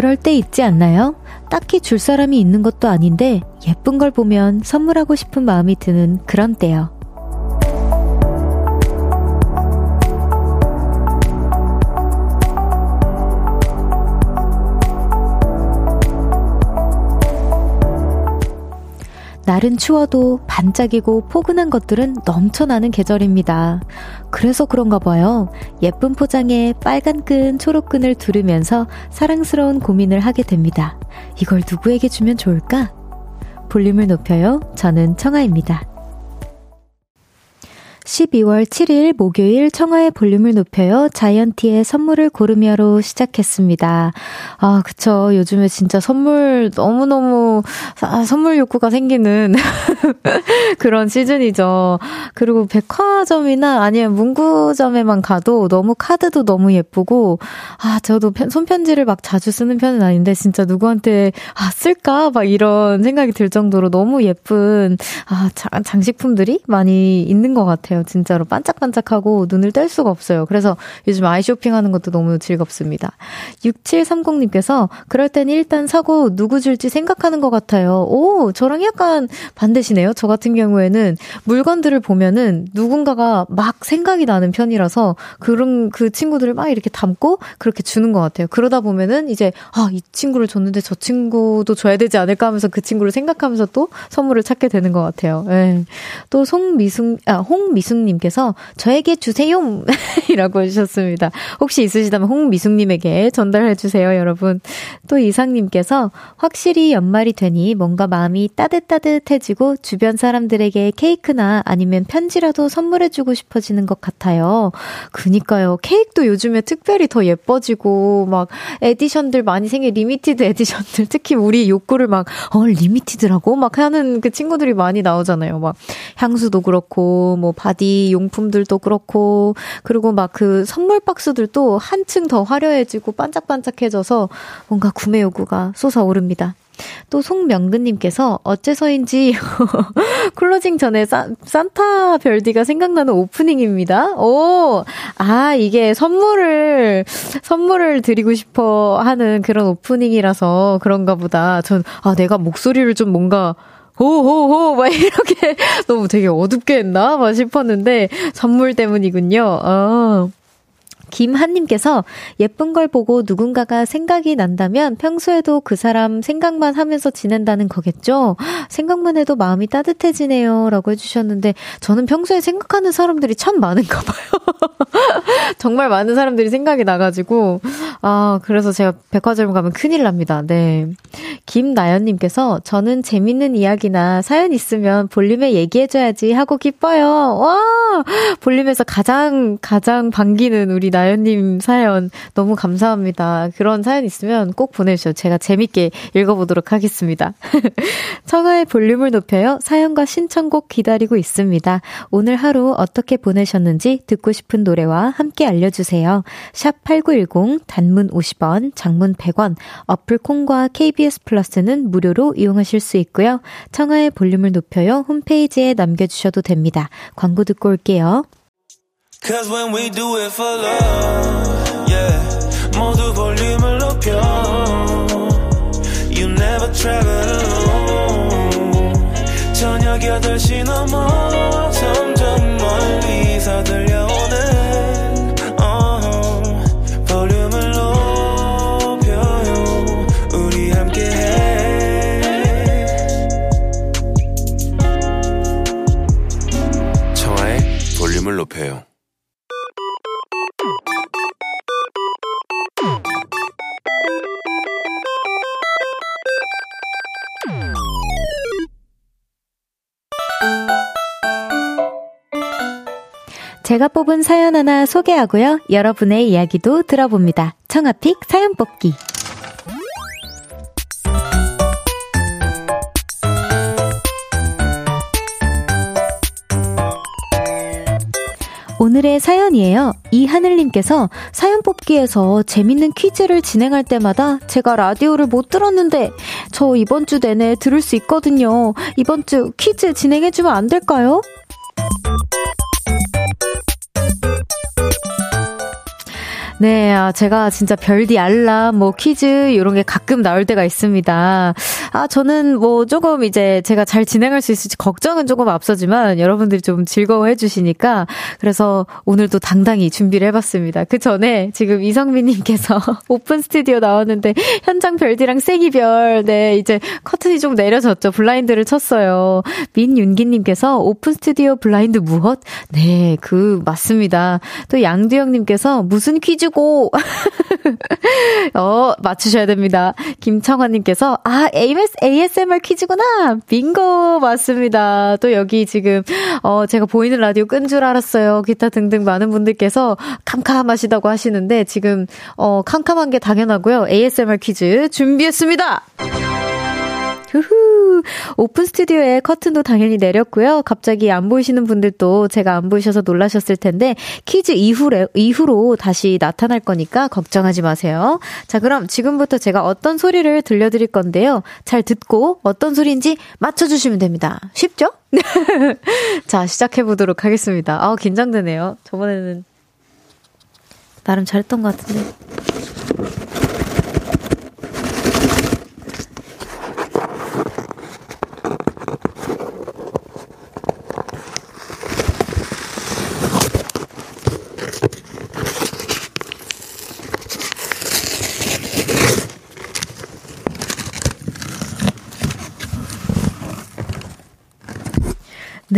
그럴 때 있지 않나요? 딱히 줄 사람이 있는 것도 아닌데 예쁜 걸 보면 선물하고 싶은 마음이 드는 그런 때요. 날은 추워도 반짝이고 포근한 것들은 넘쳐나는 계절입니다. 그래서 그런가 봐요. 예쁜 포장에 빨간 끈, 초록 끈을 두르면서 사랑스러운 고민을 하게 됩니다. 이걸 누구에게 주면 좋을까? 볼륨을 높여요. 저는 청아입니다. 12월 7일 목요일 청하의 볼륨을 높여요. 자이언티의 선물을 고르며로 시작했습니다. 아, 그쵸. 요즘에 진짜 선물 너무너무 아, 선물 욕구가 생기는 그런 시즌이죠. 그리고 백화점이나 아니면 문구점에만 가도 너무 카드도 너무 예쁘고 아, 저도 손편지를 막 자주 쓰는 편은 아닌데 진짜 누구한테 아, 쓸까? 막 이런 생각이 들 정도로 너무 예쁜 아, 장식품들이 많이 있는 것 같아요. 같아요. 진짜로 반짝반짝하고 눈을 뗄 수가 없어요. 그래서 요즘 아이 쇼핑하는 것도 너무 즐겁습니다. 6730님께서 그럴 땐 일단 사고 누구 줄지 생각하는 것 같아요. 오, 저랑 약간 반대시네요. 저 같은 경우에는 물건들을 보면은 누군가가 막 생각이 나는 편이라서 그런 그 친구들을 막 이렇게 담고 그렇게 주는 것 같아요. 그러다 보면은 이제 아, 이 친구를 줬는데 저 친구도 줘야 되지 않을까 하면서 그 친구를 생각하면서 또 선물을 찾게 되는 것 같아요. 예. 또 송미승, 아, 홍미 승 미숙님께서 저에게 주세요! 이라고 해주셨습니다. 혹시 있으시다면 홍미숙님에게 전달해주세요, 여러분. 또 이상님께서 확실히 연말이 되니 뭔가 마음이 따뜻따뜻해지고 주변 사람들에게 케이크나 아니면 편지라도 선물해주고 싶어지는 것 같아요. 그니까요. 케이크도 요즘에 특별히 더 예뻐지고 막 edition들 많이 생긴 limited edition들 특히 우리 욕구를 막 어, limited라고 막 하는 그 친구들이 많이 나오잖아요. 막 향수도 그렇고 뭐 바디 용품들도 그렇고 그리고 막 그 선물 박스들도 한층 더 화려해지고 반짝반짝해져서 뭔가 구매 욕구가 솟아오릅니다. 또 송명근님께서 어째서인지 closing 전에 산, 산타 별디가 생각나는 오프닝입니다. 오, 아, 이게 선물을, 선물을 드리고 싶어 하는 그런 오프닝이라서 그런가 보다. 전, 아, 내가 목소리를 좀 뭔가 호호호 막 이렇게 너무 되게 어둡게 했나 막 싶었는데 선물 때문이군요. 어. 김한님께서 예쁜 걸 보고 누군가가 생각이 난다면 평소에도 그 사람 생각만 하면서 지낸다는 거겠죠? 생각만 해도 마음이 따뜻해지네요. 라고 해주셨는데, 저는 평소에 생각하는 사람들이 참 많은가 봐요. 정말 많은 사람들이 생각이 나가지고, 아, 그래서 제가 백화점 가면 큰일 납니다. 네. 김나연님께서 저는 재밌는 이야기나 사연 있으면 볼륨에 얘기해줘야지 하고 기뻐요. 와! 볼륨에서 가장, 가장 반기는 우리 나 나연님 사연 너무 감사합니다. 그런 사연 있으면 꼭 보내주세요. 제가 재밌게 읽어보도록 하겠습니다. 청하의 볼륨을 높여요. 사연과 신청곡 기다리고 있습니다. 오늘 하루 어떻게 보내셨는지 듣고 싶은 노래와 함께 알려주세요. 샵 8910 단문 50원, 장문 100원, 어플 콩과 KBS 플러스는 무료로 이용하실 수 있고요. 청하의 볼륨을 높여요. 홈페이지에 남겨주셔도 됩니다. 광고 듣고 올게요. Cause when we do it for love, yeah. 모두 볼륨을 높여. You never travel alone. 저녁 8시 넘어 점점 멀리서 들려오는 제가 뽑은 사연 하나 소개하고요. 여러분의 이야기도 들어봅니다. 청아픽 사연 뽑기. 오늘의 사연이에요. 이하늘님께서 사연 뽑기에서 재밌는 퀴즈를 진행할 때마다 제가 라디오를 못 들었는데 저 이번 주 내내 들을 수 있거든요. 이번 주 퀴즈 진행해주면 안 될까요? 네, 아, 제가 진짜 별디 알람, 뭐 퀴즈, 이런 게 가끔 나올 때가 있습니다. 아, 저는 뭐 조금 이제 제가 잘 진행할 수 있을지 걱정은 조금 앞서지만 여러분들이 좀 즐거워해 주시니까 그래서 오늘도 당당히 준비를 해봤습니다. 그 전에 지금 이성민님께서 open studio 나왔는데 현장 별디랑 세기별, 네, 이제 커튼이 좀 내려졌죠. 블라인드를 쳤어요. 민윤기님께서 open studio 블라인드 무엇? 네, 그, 맞습니다. 또 양두영님께서 무슨 퀴즈 퀴즈고. 어, 맞추셔야 됩니다. 김청환님께서, 아, AS, ASMR 퀴즈구나. 빙고, 맞습니다. 또 여기 지금, 어, 제가 보이는 라디오 끈 줄 알았어요. 기타 등등 많은 분들께서 캄캄하시다고 하시는데, 지금, 어, 캄캄한 게 당연하고요. ASMR 퀴즈 준비했습니다. 후후. 오픈 스튜디오에 커튼도 당연히 내렸고요. 갑자기 안 보이시는 분들도 제가 안 보이셔서 놀라셨을 텐데 퀴즈 이후에 이후로 다시 나타날 거니까 걱정하지 마세요. 자, 그럼 지금부터 제가 어떤 소리를 들려드릴 건데요. 잘 듣고 어떤 소리인지 맞춰주시면 됩니다. 쉽죠? 자, 시작해 보도록 하겠습니다. 아, 긴장되네요. 저번에는 나름 잘했던 것 같은데.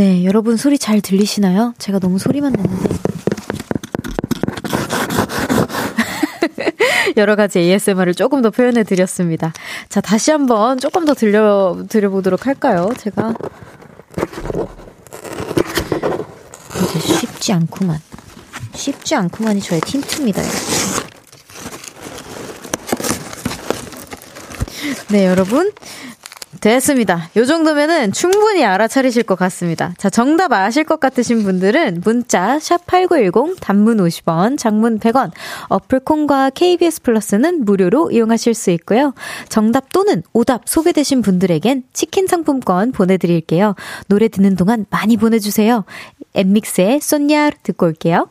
네, 여러분 소리 잘 들리시나요? 제가 너무 소리만 냈는데. 여러 가지 ASMR을 조금 더 표현해 드렸습니다. 자, 다시 한번 조금 더 들려, 드려보도록 할까요? 제가. 이제 쉽지 않구만. 쉽지 않구만이 저의 틴트입니다. 네, 여러분. 됐습니다. 요 정도면은 충분히 알아차리실 것 같습니다. 자, 정답 아실 것 같으신 분들은 문자 샵8910 단문 50원, 장문 100원, 어플 콘과 KBS 플러스는 무료로 이용하실 수 있고요. 정답 또는 오답 소개되신 분들에겐 치킨 상품권 보내드릴게요. 노래 듣는 동안 많이 보내주세요. 엠믹스의 쏜냐 듣고 올게요.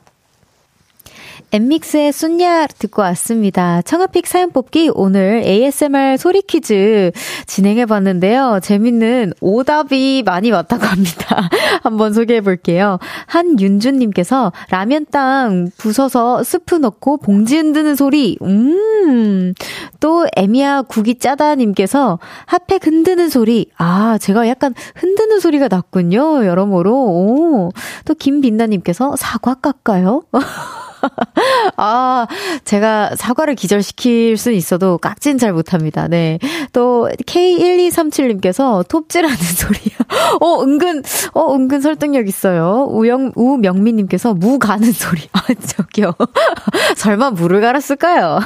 엠믹스의 순야 듣고 왔습니다. 청아픽 사연 뽑기 오늘 ASMR 소리 퀴즈 진행해 봤는데요. 재밌는 오답이 많이 왔다고 합니다. 한번 소개해 볼게요. 한윤주님께서 라면 땅 부서서 스프 넣고 봉지 흔드는 소리. 음. 또 에미야 국이 짜다 님께서 핫팩 흔드는 소리. 아, 제가 약간 흔드는 소리가 났군요. 여러모로. 오. 또 김빛나님께서 사과 깎아요? 아, 제가 사과를 기절시킬 수는 있어도 깍지는 잘 못합니다. 네. 또, K1237님께서 톱질하는 소리요. 어, 은근, 어, 은근 설득력 있어요. 우영, 우명미님께서 무 가는 소리. 아, 저기요. 설마 무를 갈았을까요?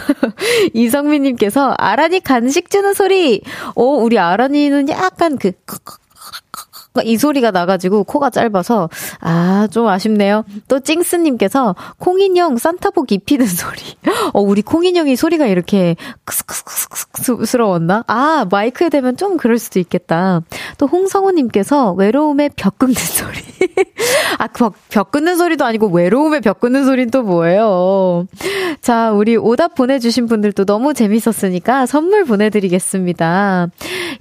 이성민님께서 아란이 간식 주는 소리. 어, 우리 아란이는 약간 그, 이 소리가 나가지고 코가 짧아서 아 좀 아쉽네요. 또 찡스님께서 콩인형 산타복 입히는 소리. 어 우리 콩인형이 소리가 이렇게 크스크스크스스러웠나? 아 마이크에 대면 좀 그럴 수도 있겠다. 또 홍성우님께서 외로움에 벽 끊는 소리. 아벽 벽 끊는 소리도 아니고 외로움에 벽 끊는 소리는 또 뭐예요? 자 우리 오답 보내주신 분들도 너무 재밌었으니까 선물 보내드리겠습니다.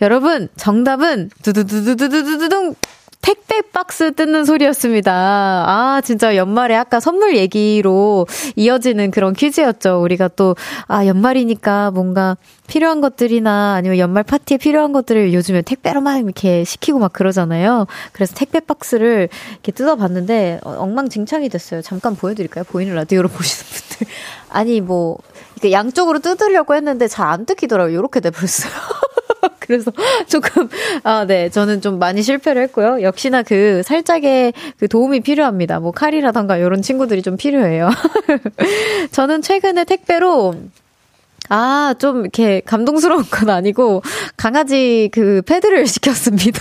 여러분 정답은 두두두두두두두둥 택배 박스 뜯는 소리였습니다. 아, 진짜 연말에 아까 선물 얘기로 이어지는 그런 퀴즈였죠. 우리가 또, 아, 연말이니까 뭔가 필요한 것들이나 아니면 연말 파티에 필요한 것들을 요즘에 택배로 막 이렇게 시키고 막 그러잖아요. 그래서 택배 박스를 이렇게 뜯어봤는데 어, 엉망진창이 됐어요. 잠깐 보여드릴까요? 보이는 라디오로 보시는 분들. 아니, 뭐, 이렇게 양쪽으로 뜯으려고 했는데 잘 안 뜯기더라고요. 이렇게 돼버렸어요. 그래서 조금, 아, 네. 저는 좀 많이 실패를 했고요. 역시나 그 살짝의 그 도움이 필요합니다. 뭐 칼이라던가 이런 친구들이 좀 필요해요. 저는 최근에 택배로 아, 좀 이렇게 감동스러운 건 아니고 강아지 그 패드를 시켰습니다.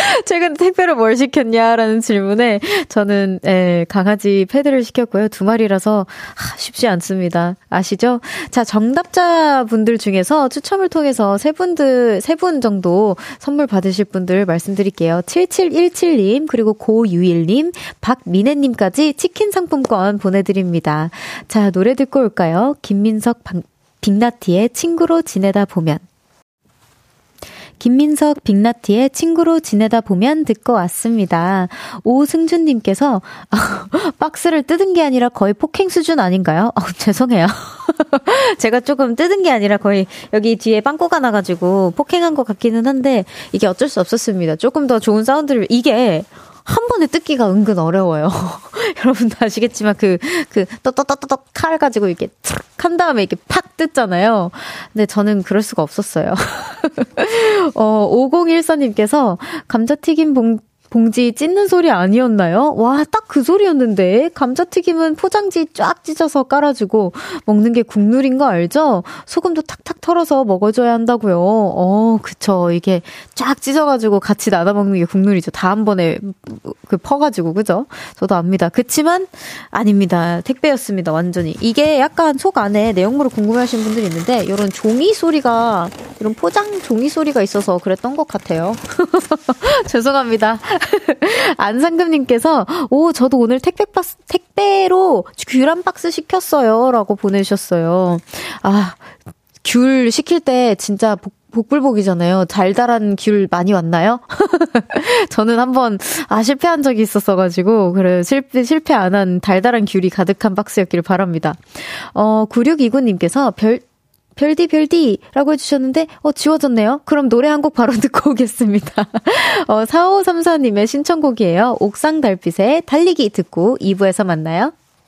최근 택배로 뭘 시켰냐라는 질문에 저는 예, 강아지 패드를 시켰고요. 두 마리라서 하, 쉽지 않습니다. 아시죠? 자, 정답자 분들 중에서 추첨을 통해서 세 분들 세 분 정도 선물 받으실 분들 말씀드릴게요. 7717님 그리고 고유일 님, 박민혜 님까지 치킨 상품권 보내 드립니다. 자, 노래 듣고 올까요? 김민석 방, 빅나티의 친구로 지내다 보면 김민석 빅나티의 친구로 지내다 보면 듣고 왔습니다. 오승준님께서 박스를 뜯은 게 아니라 거의 폭행 수준 아닌가요? 어, 죄송해요. 제가 조금 뜯은 게 아니라 거의 여기 뒤에 빵꾸가 나가지고 폭행한 것 같기는 한데 이게 어쩔 수 없었습니다. 조금 더 좋은 사운드를 이게 한 번에 뜯기가 은근 어려워요. 여러분도 아시겠지만 그, 그, 떠떠떠떠떡 칼 가지고 이렇게 탁 한 다음에 이렇게 팍 뜯잖아요. 근데 저는 그럴 수가 없었어요. 어, 5014님께서 감자튀김 봉, 봉지 찢는 소리 아니었나요? 와, 딱 그 소리였는데. 감자튀김은 포장지 쫙 찢어서 깔아주고 먹는 게 국룰인 거 알죠? 소금도 탁탁 털어서 먹어줘야 한다고요. 어, 그쵸. 이게 쫙 찢어가지고 같이 나눠 먹는 게 국룰이죠. 다 한 번에 그 퍼가지고, 그죠? 저도 압니다. 그치만, 아닙니다. 택배였습니다. 완전히. 이게 약간 속 안에 내용물을 궁금해 하시는 분들이 있는데, 이런 종이 소리가, 이런 포장 종이 소리가 있어서 그랬던 것 같아요. 죄송합니다. 안상금님께서, 오, 저도 오늘 택배 박스, 택배로 귤한 박스 시켰어요. 라고 보내주셨어요. 아, 귤 시킬 때 진짜 복, 복불복이잖아요. 달달한 귤 많이 왔나요? 저는 한번, 아, 실패한 적이 있었어 가지고, 그래, 실패, 실패 안 한 달달한 귤이 가득한 박스였기를 바랍니다. 어, 9629님께서 별, 별디 별디라고 해주셨는데 어 지워졌네요. 그럼 노래 한 곡 바로 듣고 오겠습니다. 어 4534님의 신청곡이에요. 옥상 달빛의 달리기 듣고 2부에서 만나요.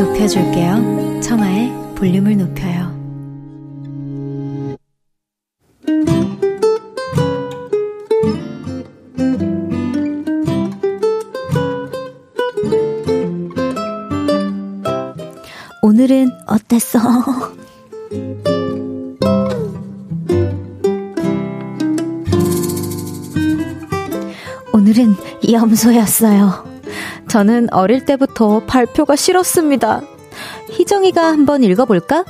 높여줄게요. 청하의 볼륨을 높여요. 오늘은 어땠어? 오늘은 염소였어요. 저는 어릴 때부터 발표가 싫었습니다. 희정이가 한번 읽어볼까?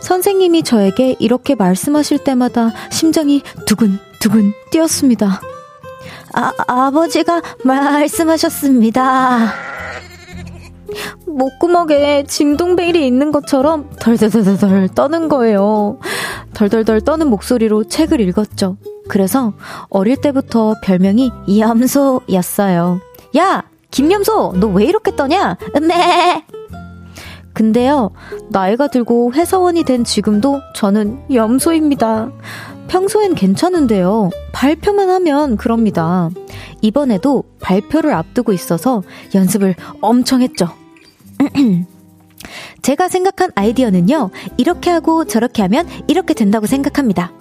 선생님이 저에게 이렇게 말씀하실 때마다 심장이 두근두근 뛰었습니다. 아, 아버지가 말씀하셨습니다. 목구멍에 진동벨이 있는 것처럼 덜덜덜덜 떠는 거예요. 덜덜덜 떠는 목소리로 책을 읽었죠. 그래서 어릴 때부터 별명이 염소였어요. 야! 김염소, 너 왜 이렇게 떠냐? 네. 근데요, 나이가 들고 회사원이 된 지금도 저는 염소입니다. 평소엔 괜찮은데요. 발표만 하면 그럽니다. 이번에도 발표를 앞두고 있어서 연습을 엄청 했죠. 제가 생각한 아이디어는요, 이렇게 하고 저렇게 하면 이렇게 된다고 생각합니다.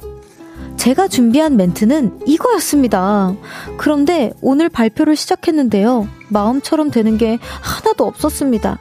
제가 준비한 멘트는 이거였습니다. 그런데 오늘 발표를 시작했는데요. 마음처럼 되는 게 하나도 없었습니다.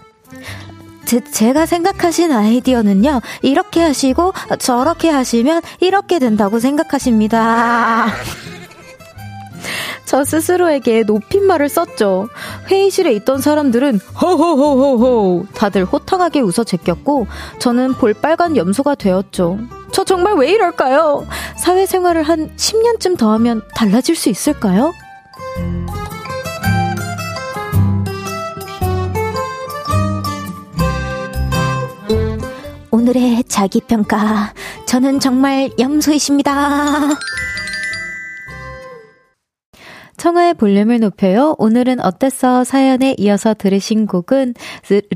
제, 제가 생각하신 아이디어는요, 이렇게 하시고 저렇게 하시면 이렇게 된다고 생각하십니다. 저 스스로에게 높임말을 썼죠. 회의실에 있던 사람들은 호호호호호 다들 호탕하게 웃어 제꼈고 저는 볼빨간 염소가 되었죠. 저 정말 왜 이럴까요? 사회생활을 한 10년쯤 더 하면 달라질 수 있을까요? 오늘의 자기평가. 저는 정말 염소이십니다. 청하의 볼륨을 높여요. 오늘은 어땠어? 사연에 이어서 들으신 곡은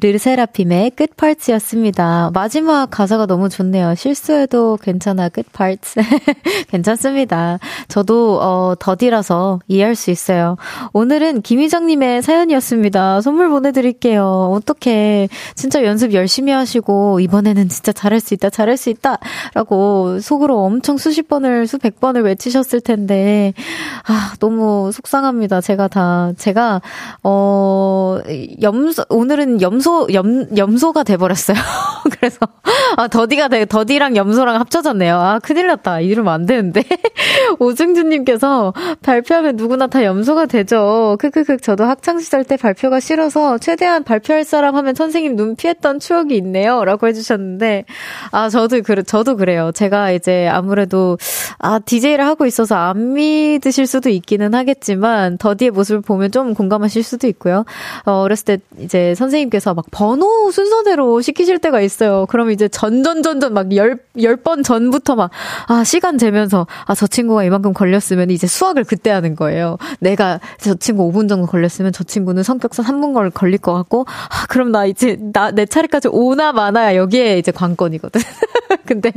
르세라핌의 끝파츠였습니다. 마지막 가사가 너무 좋네요. 실수해도 괜찮아, 끝파츠. 괜찮습니다. 저도, 어, 더디라서 이해할 수 있어요. 오늘은 김희정님의 사연이었습니다. 선물 보내드릴게요. 어떡해. 진짜 연습 열심히 하시고, 이번에는 진짜 잘할 수 있다, 잘할 수 있다. 라고 속으로 엄청 수십 번을, 수백 번을 외치셨을 텐데, 아, 너무 속상합니다. 제가 다, 제가, 어, 염소, 오늘은 염소, 염, 염소가 돼 버렸어요. 그래서, 아, 더디가 돼, 더디랑 염소랑 합쳐졌네요. 아, 큰일 났다. 이러면 안 되는데. 오승준 님께서 발표하면 누구나 다 염소가 되죠. 크크크, 저도 학창 시절 때 발표가 싫어서 최대한 발표할 사람 하면 선생님 눈 피했던 추억이 있네요. 라고 해 주셨는데, 아, 저도, 그, 저도 그래요. 제가 이제 아무래도, 아, DJ를 하고 있어서 안 믿으실 수도 있기는 하겠 했지만 더디의 모습을 보면 좀 공감하실 수도 있고요. 어, 어렸을 때 이제 선생님께서 막 번호 순서대로 시키실 때가 있어요. 그럼 이제 전전전전 막 열, 열 번 전부터 막, 아, 시간 재면서, 아, 저 친구가 이만큼 걸렸으면 이제 수학을 그때 하는 거예요. 내가 저 친구 5분 정도 걸렸으면 저 친구는 성격상 3분 걸 걸릴 것 같고, 아, 그럼 나 이제, 나, 내 차례까지 오나 마나야 여기에 이제 관건이거든. 근데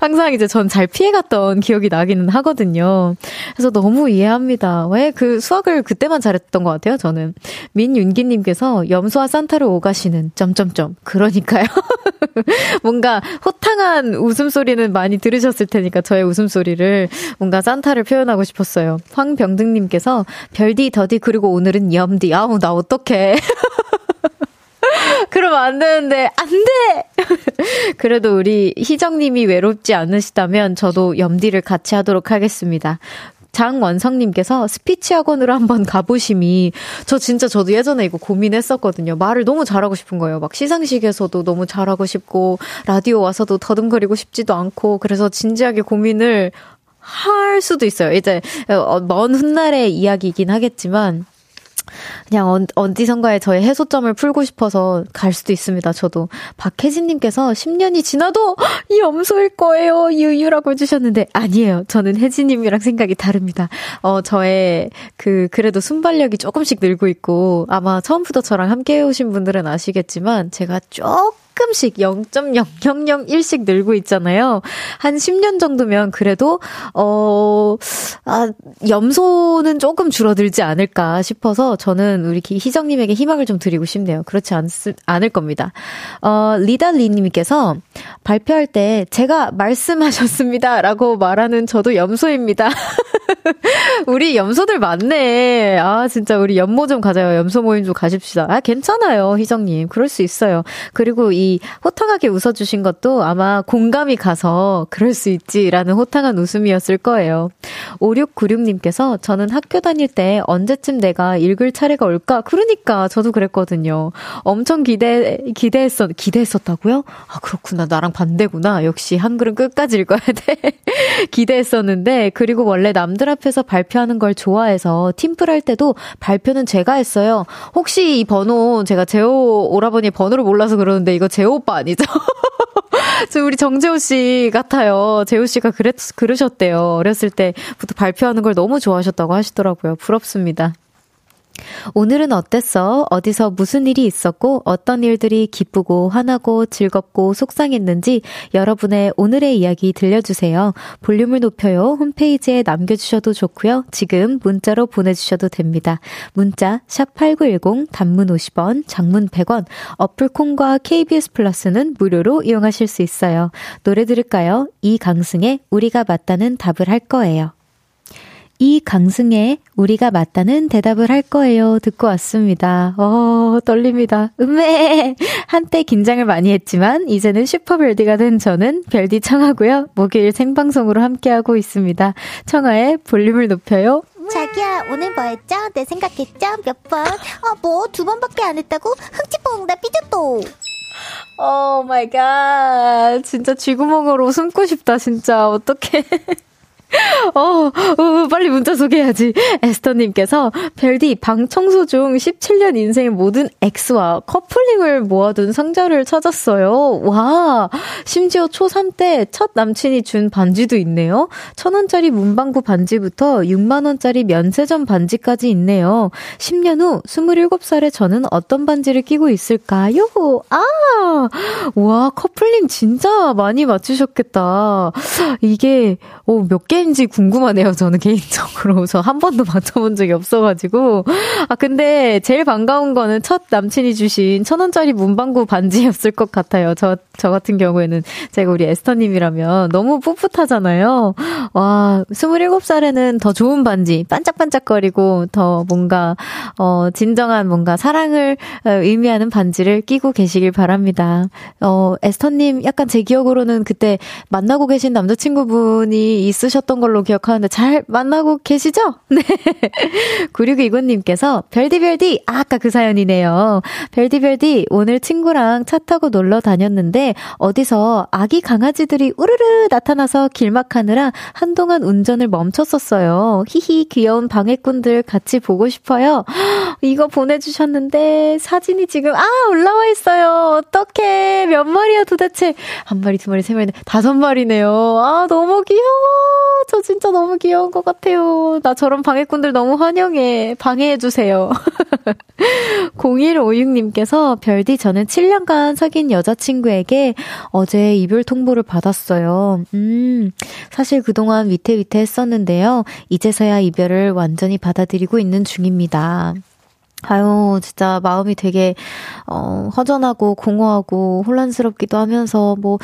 항상 이제 전 잘 피해갔던 기억이 나기는 하거든요. 그래서 너무 이해합니다. 왜그 수학을 그때만 잘했던 것 같아요, 저는. 민윤기님께서 염소와 산타를 오가시는, 점점점. 그러니까요. 뭔가 호탕한 웃음소리는 많이 들으셨을 테니까 저의 웃음소리를 뭔가 산타를 표현하고 싶었어요. 황병등님께서 별디, 더디, 그리고 오늘은 염디. 아우, 나 어떡해. 그러면 안 되는데, 안 돼! 그래도 우리 희정님이 외롭지 않으시다면 저도 염디를 같이 하도록 하겠습니다. 장원성님께서 스피치 학원으로 한번 가보심이 저 진짜 저도 예전에 이거 고민했었거든요. 말을 너무 잘하고 싶은 거예요. 막 시상식에서도 너무 잘하고 싶고 라디오 와서도 더듬거리고 싶지도 않고 그래서 진지하게 고민을 할 수도 있어요. 이제 어, 먼 훗날의 이야기이긴 하겠지만 그냥 어디선가에 저의 해소점을 풀고 싶어서 갈 수도 있습니다. 저도 박혜진님께서 10년이 지나도 염소일 거예요. 유유라고 해주셨는데 아니에요. 저는 혜진님이랑 생각이 다릅니다. 어 저의 그 그래도 순발력이 조금씩 늘고 있고 아마 처음부터 저랑 함께 해오신 분들은 아시겠지만 제가 조금 조금씩 0.0001씩 늘고 있잖아요. 한 10년 정도면 그래도, 어, 아, 염소는 조금 줄어들지 않을까 싶어서 저는 우리 희정님에게 희망을 좀 드리고 싶네요. 그렇지 않, 않을 겁니다. 어, 리달리님께서 발표할 때 제가 말씀하셨습니다. 라고 말하는 저도 염소입니다. 우리 염소들 많네. 아, 진짜 우리 염모 좀 가자요. 염소 모임 좀 가십시다. 아, 괜찮아요. 희정님. 그럴 수 있어요. 그리고 이 호탕하게 웃어주신 것도 아마 공감이 가서 그럴 수 있지라는 호탕한 웃음이었을 거예요. 5696님께서 저는 학교 다닐 때 언제쯤 내가 읽을 차례가 올까? 그러니까 저도 그랬거든요. 엄청 기대, 기대했었, 기대했었다고요? 아, 그렇구나. 나랑 반대구나. 역시 한글은 끝까지 읽어야 돼. 기대했었는데, 그리고 원래 남들 앞에서 발표하는 걸 좋아해서 팀플 할 때도 발표는 제가 했어요. 혹시 이 번호, 제가 제오 오라버니 번호를 몰라서 그러는데 이거 제오 오빠 아니죠? 저 우리 정재호 씨 같아요. 재호 씨가 그랬, 그러셨대요. 어렸을 때부터 발표하는 걸 너무 좋아하셨다고 하시더라고요. 부럽습니다. 오늘은 어땠어? 어디서 무슨 일이 있었고 어떤 일들이 기쁘고 화나고 즐겁고 속상했는지 여러분의 오늘의 이야기 들려주세요. 볼륨을 높여요. 홈페이지에 남겨주셔도 좋고요. 지금 문자로 보내주셔도 됩니다. 문자 샵8910 단문 50원, 장문 100원, 어플 콩과 KBS 플러스는 무료로 이용하실 수 있어요. 노래 들을까요? 이강승의 우리가 맞다는 답을 할 거예요. 이 강승에 우리가 맞다는 대답을 할 거예요. 듣고 왔습니다. 어, 떨립니다. 음메! 한때 긴장을 많이 했지만, 이제는 슈퍼별디가 된 저는 별디 청하고요. 목요일 생방송으로 함께하고 있습니다. 청하의 볼륨을 높여요. 자기야, 오늘 뭐 했죠? 내 생각했죠? 몇 번? 어, 뭐, 두 번밖에 안 했다고? 흥치뽕, 나 삐졌도! Oh my god. 진짜 쥐구멍으로 숨고 싶다, 진짜. 어떡해. 어, 어, 빨리 문자 소개해야지. 에스터님께서 별디 방 청소 중 17년 인생의 모든 엑스와 커플링을 모아둔 상자를 찾았어요. 와, 심지어 초3 때 첫 남친이 준 반지도 있네요. 천원짜리 문방구 반지부터 6만원짜리 면세점 반지까지 있네요. 10년 후 27살의 저는 어떤 반지를 끼고 있을까요? 아, 와, 커플링 진짜 많이 맞추셨겠다. 이게, 어, 몇 개 인지 궁금하네요. 저는 개인적으로. 저 한 번도 맞춰본 적이 없어가지고. 아, 근데 제일 반가운 거는 첫 남친이 주신 천 원짜리 문방구 반지였을 것 같아요. 저, 저 같은 경우에는 제가 우리 에스터님이라면 너무 풋풋하잖아요. 와, 27살에는 더 좋은 반지, 반짝반짝거리고 더 뭔가, 어, 진정한 뭔가 사랑을 어, 의미하는 반지를 끼고 계시길 바랍니다. 어, 에스터님 약간 제 기억으로는 그때 만나고 계신 남자친구분이 있으셨던 걸로 기억하는데 잘 만나고 계시죠? 네. 9629님께서 별디별디, 아, 아까 그 사연이네요. 별디별디, 오늘 친구랑 차 타고 놀러 다녔는데 어디서 아기 강아지들이 우르르 나타나서 길막하느라 한동안 운전을 멈췄었어요. 히히, 귀여운 방해꾼들 같이 보고 싶어요. 이거 보내주셨는데 사진이 지금, 아, 올라와 있어요. 어떡해. 몇 마리야 도대체. 한 마리, 두 마리, 세 마리, 다섯 마리네요. 아, 너무 귀여워. 저 진짜 너무 귀여운 것 같아요. 나 저런 방해꾼들 너무 환영해. 방해해주세요. 0156님께서 별디 저는 7년간 사귄 여자친구에게 어제 이별 통보를 받았어요. 음, 사실 그동안 위태위태 했었는데요. 이제서야 이별을 완전히 받아들이고 있는 중입니다. 아유, 진짜 마음이 되게, 어, 허전하고 공허하고 혼란스럽기도 하면서, 뭐,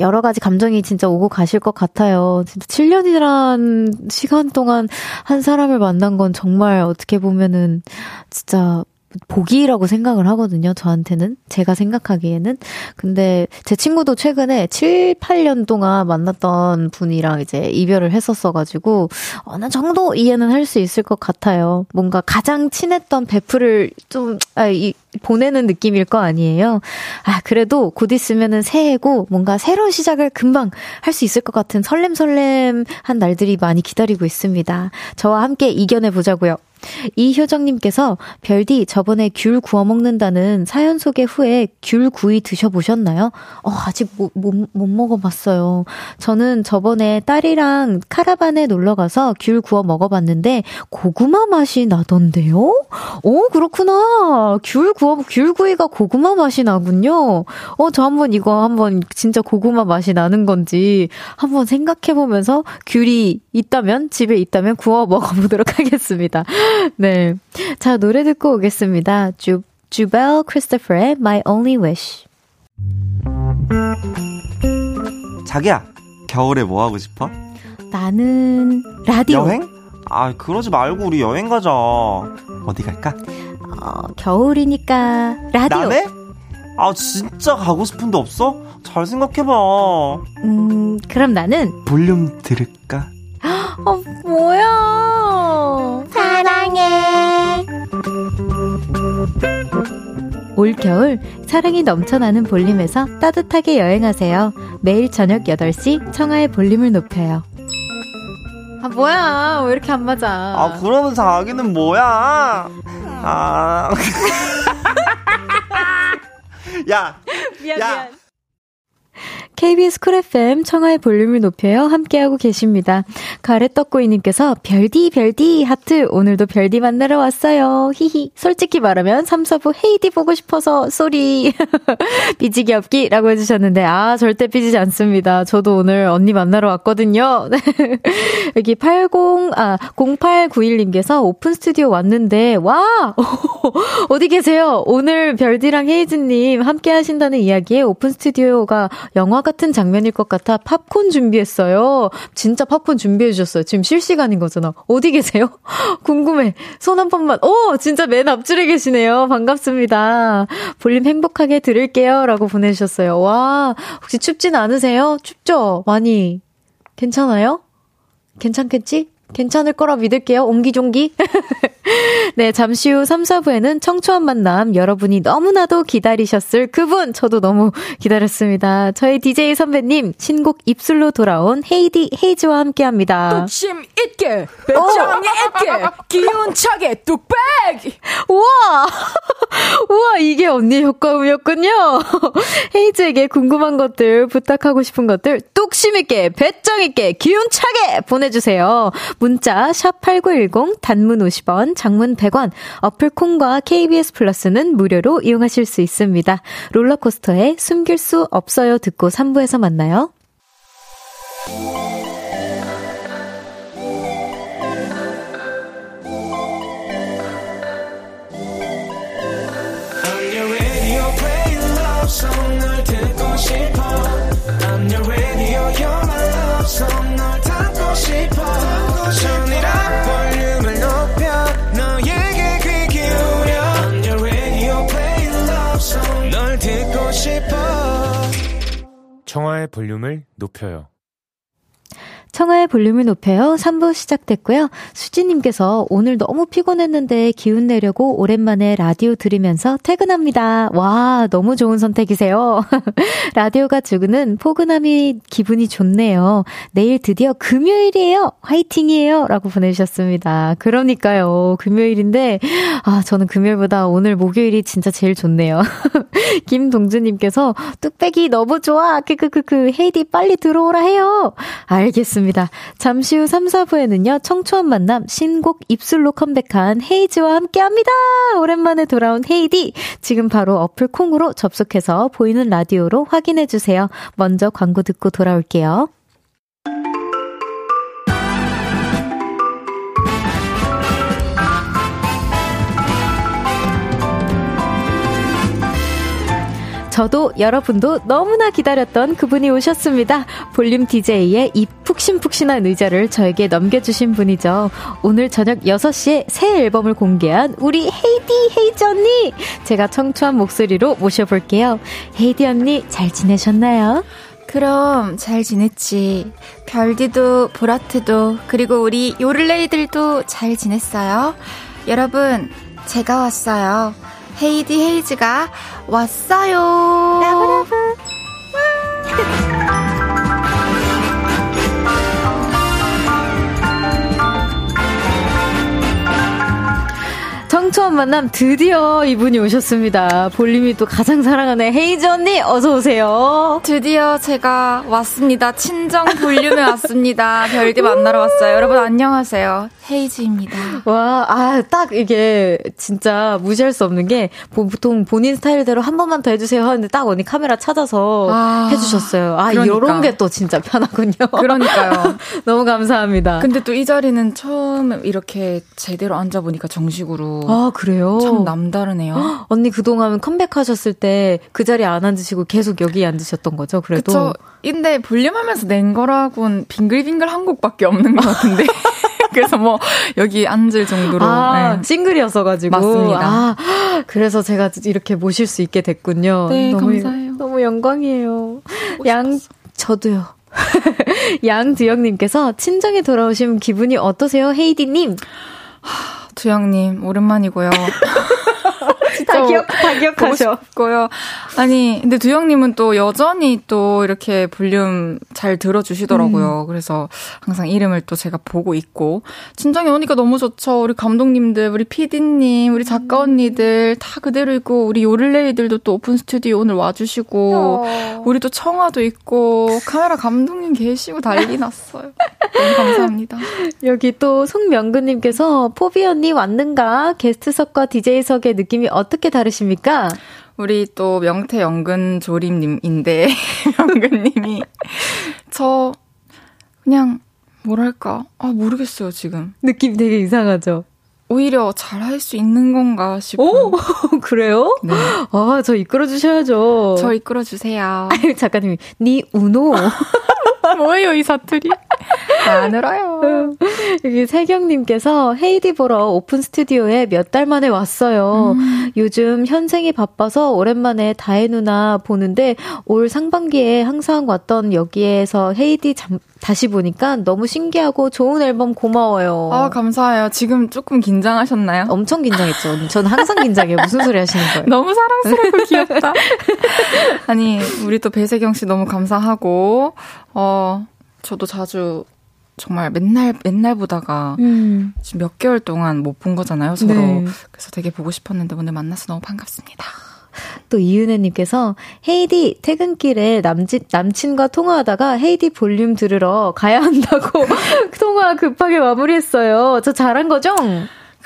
여러 가지 감정이 진짜 오고 가실 것 같아요. 진짜 7년이란 시간 동안 한 사람을 만난 건 정말 어떻게 보면은 진짜 복이라고 생각을 하거든요, 저한테는. 제가 생각하기에는. 근데 제 친구도 최근에 7, 8년 동안 만났던 분이랑 이제 이별을 했었어가지고, 어느 정도 이해는 할 수 있을 것 같아요. 뭔가 가장 친했던 베프를 좀, 아, 이, 보내는 느낌일 거 아니에요? 아, 그래도 곧 있으면은 새해고 뭔가 새로운 시작을 금방 할 수 있을 것 같은 설렘설렘한 날들이 많이 기다리고 있습니다. 저와 함께 이겨내 보자고요. 이효정님께서 별디 저번에 귤 구워 먹는다는 사연 소개 후에 귤 구이 드셔보셨나요? 어, 아직 못, 못, 못 먹어봤어요. 저는 저번에 딸이랑 카라반에 놀러 가서 귤 구워 먹어봤는데 고구마 맛이 나던데요? 오, 그렇구나. 귤 구워, 귤 구이가 고구마 맛이 나군요. 어, 저 한번 이거 한번 진짜 고구마 맛이 나는 건지 한번 생각해보면서 귤이 있다면, 집에 있다면 구워 먹어보도록 하겠습니다. 네. 자, 노래 듣고 오겠습니다. 주, 주벨 크리스토퍼의 My Only Wish. 자기야, 겨울에 뭐 하고 싶어? 나는 라디오. 여행? 아, 그러지 말고 우리 여행 가자. 어디 갈까? 어, 겨울이니까 라디오. 남해? 아, 진짜 가고 싶은데 없어? 잘 생각해봐. 음, 그럼 나는 볼륨 들을까? 어, 뭐야. 사랑해. 올겨울 사랑이 넘쳐나는 볼륨에서 따뜻하게 여행하세요. 매일 저녁 8시 청하의 볼륨을 높여요. 아, 뭐야. 왜 이렇게 안 맞아. 아, 그러면 자기는 뭐야? 아. 야. 미안, 야. 미안. KBS 쿨 FM 청하의 볼륨을 높여요. 함께하고 계십니다. 가래떡구이님께서 별디 별디 하트 오늘도 별디 만나러 왔어요. 히히 솔직히 말하면 3, 4부 헤이디 보고 싶어서 sorry 삐지기 없기 라고 해주셨는데 아 절대 삐지지 않습니다. 저도 오늘 언니 만나러 왔거든요. 여기 80, 아 0891님께서 오픈 스튜디오 왔는데 와 어디 계세요? 오늘 별디랑 헤이즈님 함께 하신다는 이야기에 오픈 스튜디오가 영화 같은 장면일 것 같아 팝콘 준비했어요. 진짜 팝콘 준비해 주셨어요. 지금 실시간인 거잖아. 어디 계세요? 궁금해. 손 한 번만. 오, 진짜 맨 앞줄에 계시네요. 반갑습니다. 볼륨 행복하게 들을게요. 라고 보내주셨어요. 와, 혹시 춥진 않으세요? 춥죠? 많이. 괜찮아요? 괜찮겠지? 괜찮을 거라 믿을게요. 옹기종기. 네, 잠시 후 3, 4부에는 청초한 만남 여러분이 너무나도 기다리셨을 그분 저도 너무 기다렸습니다. 저희 DJ 선배님 신곡 입술로 돌아온 헤이디 헤이즈와 함께합니다. 뚝심 있게 배짱이 있게 기운차게 뚝배기 우와 우와 이게 언니 효과음이었군요. 헤이즈에게 궁금한 것들 부탁하고 싶은 것들 뚝심 있게 배짱 있게 기운차게 보내주세요. 문자 샵 #8910 단문 50원, 장문 100원, 어플 콩과 KBS 플러스는 무료로 이용하실 수 있습니다. 롤러코스터에 숨길 수 없어요 듣고 3부에서 만나요. 청하의 볼륨을 높여요. 청하의 볼륨을 높여요. 3부 시작됐고요. 수지님께서 오늘 너무 피곤했는데 기운 내려고 오랜만에 라디오 들으면서 퇴근합니다. 와, 너무 좋은 선택이세요. 라디오가 주는 포근함이 기분이 좋네요. 내일 드디어 금요일이에요. 화이팅이에요. 라고 보내주셨습니다. 그러니까요. 금요일인데, 아, 저는 금요일보다 오늘 목요일이 진짜 제일 좋네요. 김동주님께서 뚝배기 너무 좋아. 크크크크. 헤이디 빨리 들어오라 해요. 알겠습니다. 좋습니다. 잠시 후 3, 4부에는요, 청초한 만남 신곡 입술로 컴백한 헤이즈와 함께 합니다. 오랜만에 돌아온 헤이디. 지금 바로 어플 콩으로 접속해서 보이는 라디오로 확인해주세요. 먼저 광고 듣고 돌아올게요. 저도 여러분도 너무나 기다렸던 그분이 오셨습니다. 볼륨 DJ의 이 푹신푹신한 의자를 저에게 넘겨주신 분이죠. 오늘 저녁 6시에 새 앨범을 공개한 우리 헤이디 헤이즈 언니! 제가 청초한 목소리로 모셔볼게요. 헤이디 언니 잘 지내셨나요? 그럼 잘 지냈지. 별디도 보라트도 그리고 우리 요를레이들도 잘 지냈어요. 여러분 제가 왔어요. 헤이디 헤이즈가 왔어요. 라브라브. 청초한 만남 드디어 이분이 오셨습니다. 볼륨이 또 가장 사랑하는 헤이즈 언니 어서 오세요. 드디어 제가 왔습니다. 친정 볼륨에 왔습니다. 별디 만나러 왔어요. 여러분 안녕하세요. 헤이즈입니다. 와, 아, 딱 이게 진짜 무시할 수 없는 게 보통 본인 스타일대로 한 번만 더 해주세요 하는데 딱 언니 카메라 찾아서 아, 해주셨어요. 아, 그러니까. 이런 게 또 진짜 편하군요. 그러니까요. 너무 감사합니다. 근데 또 이 자리는 처음 이렇게 제대로 앉아보니까 정식으로. 아, 그래요? 참 남다르네요. 언니 그동안 컴백하셨을 때 그 자리에 안 앉으시고 계속 여기 앉으셨던 거죠? 그래도. 그쵸. 근데 볼륨하면서 낸 거라고는 빙글빙글 한 곡밖에 없는 것 같은데. 그래서 뭐 여기 앉을 정도로 아, 네. 싱글이었어가지고 맞습니다. 아, 그래서 제가 이렇게 모실 수 있게 됐군요. 네, 너무, 감사해요. 너무 영광이에요. 양 저도요. 양두영님께서 친정에 돌아오신 기분이 어떠세요, 헤이디님? 두영님 오랜만이고요. 다 기억, 다 기억하셔. 고요 아니, 근데 두영님은 또 여전히 또 이렇게 볼륨 잘 들어주시더라고요. 음. 그래서 항상 이름을 또 제가 보고 있고. 친정에 오니까 너무 좋죠. 우리 감독님들, 우리 PD님, 우리 작가 언니들 다 그대로 있고, 우리 요를레이들도 또 오픈 스튜디오 오늘 와주시고, 어. 우리 또 청하도 있고, 카메라 감독님 계시고 난리 났어요. 너무 감사합니다. 여기 또 송명근님께서 포비 언니 왔는가? 게스트석과 DJ석의 느낌 이 어떻게 다르십니까? 우리 또 명태 연근 조림님인데 연근님이 저 그냥 뭐랄까 아 모르겠어요 지금 느낌 되게 이상하죠. 오히려 잘할 수 있는 건가 싶어. 오, 그래요? 네. 아, 저 이끌어 주셔야죠. 저 이끌어 주세요. 작가님이 니 우노. 뭐예요, 이 사투리? 안 울어요. 여기 세경님께서 헤이디 보러 오픈 스튜디오에 몇 달 만에 왔어요. 음. 요즘 현생이 바빠서 오랜만에 다혜 누나 보는데 올 상반기에 항상 왔던 여기에서 헤이디 잠, 다시 보니까 너무 신기하고 좋은 앨범 고마워요. 아, 감사해요. 지금 조금 긴장하셨나요? 엄청 긴장했죠. 저는 항상 긴장해요. 무슨 소리 하시는 거예요? 너무 사랑스럽고 귀엽다. 아니, 우리 또 배세경 씨 너무 감사하고, 어, 저도 자주 정말 맨날 맨날 보다가 음. 지금 몇 개월 동안 못 본 거잖아요 서로 네. 그래서 되게 보고 싶었는데 오늘 만나서 너무 반갑습니다. 또 이은혜님께서 헤이디 퇴근길에 남친 남친과 통화하다가 헤이디 볼륨 들으러 가야 한다고 통화 급하게 마무리했어요. 저 잘한 거죠?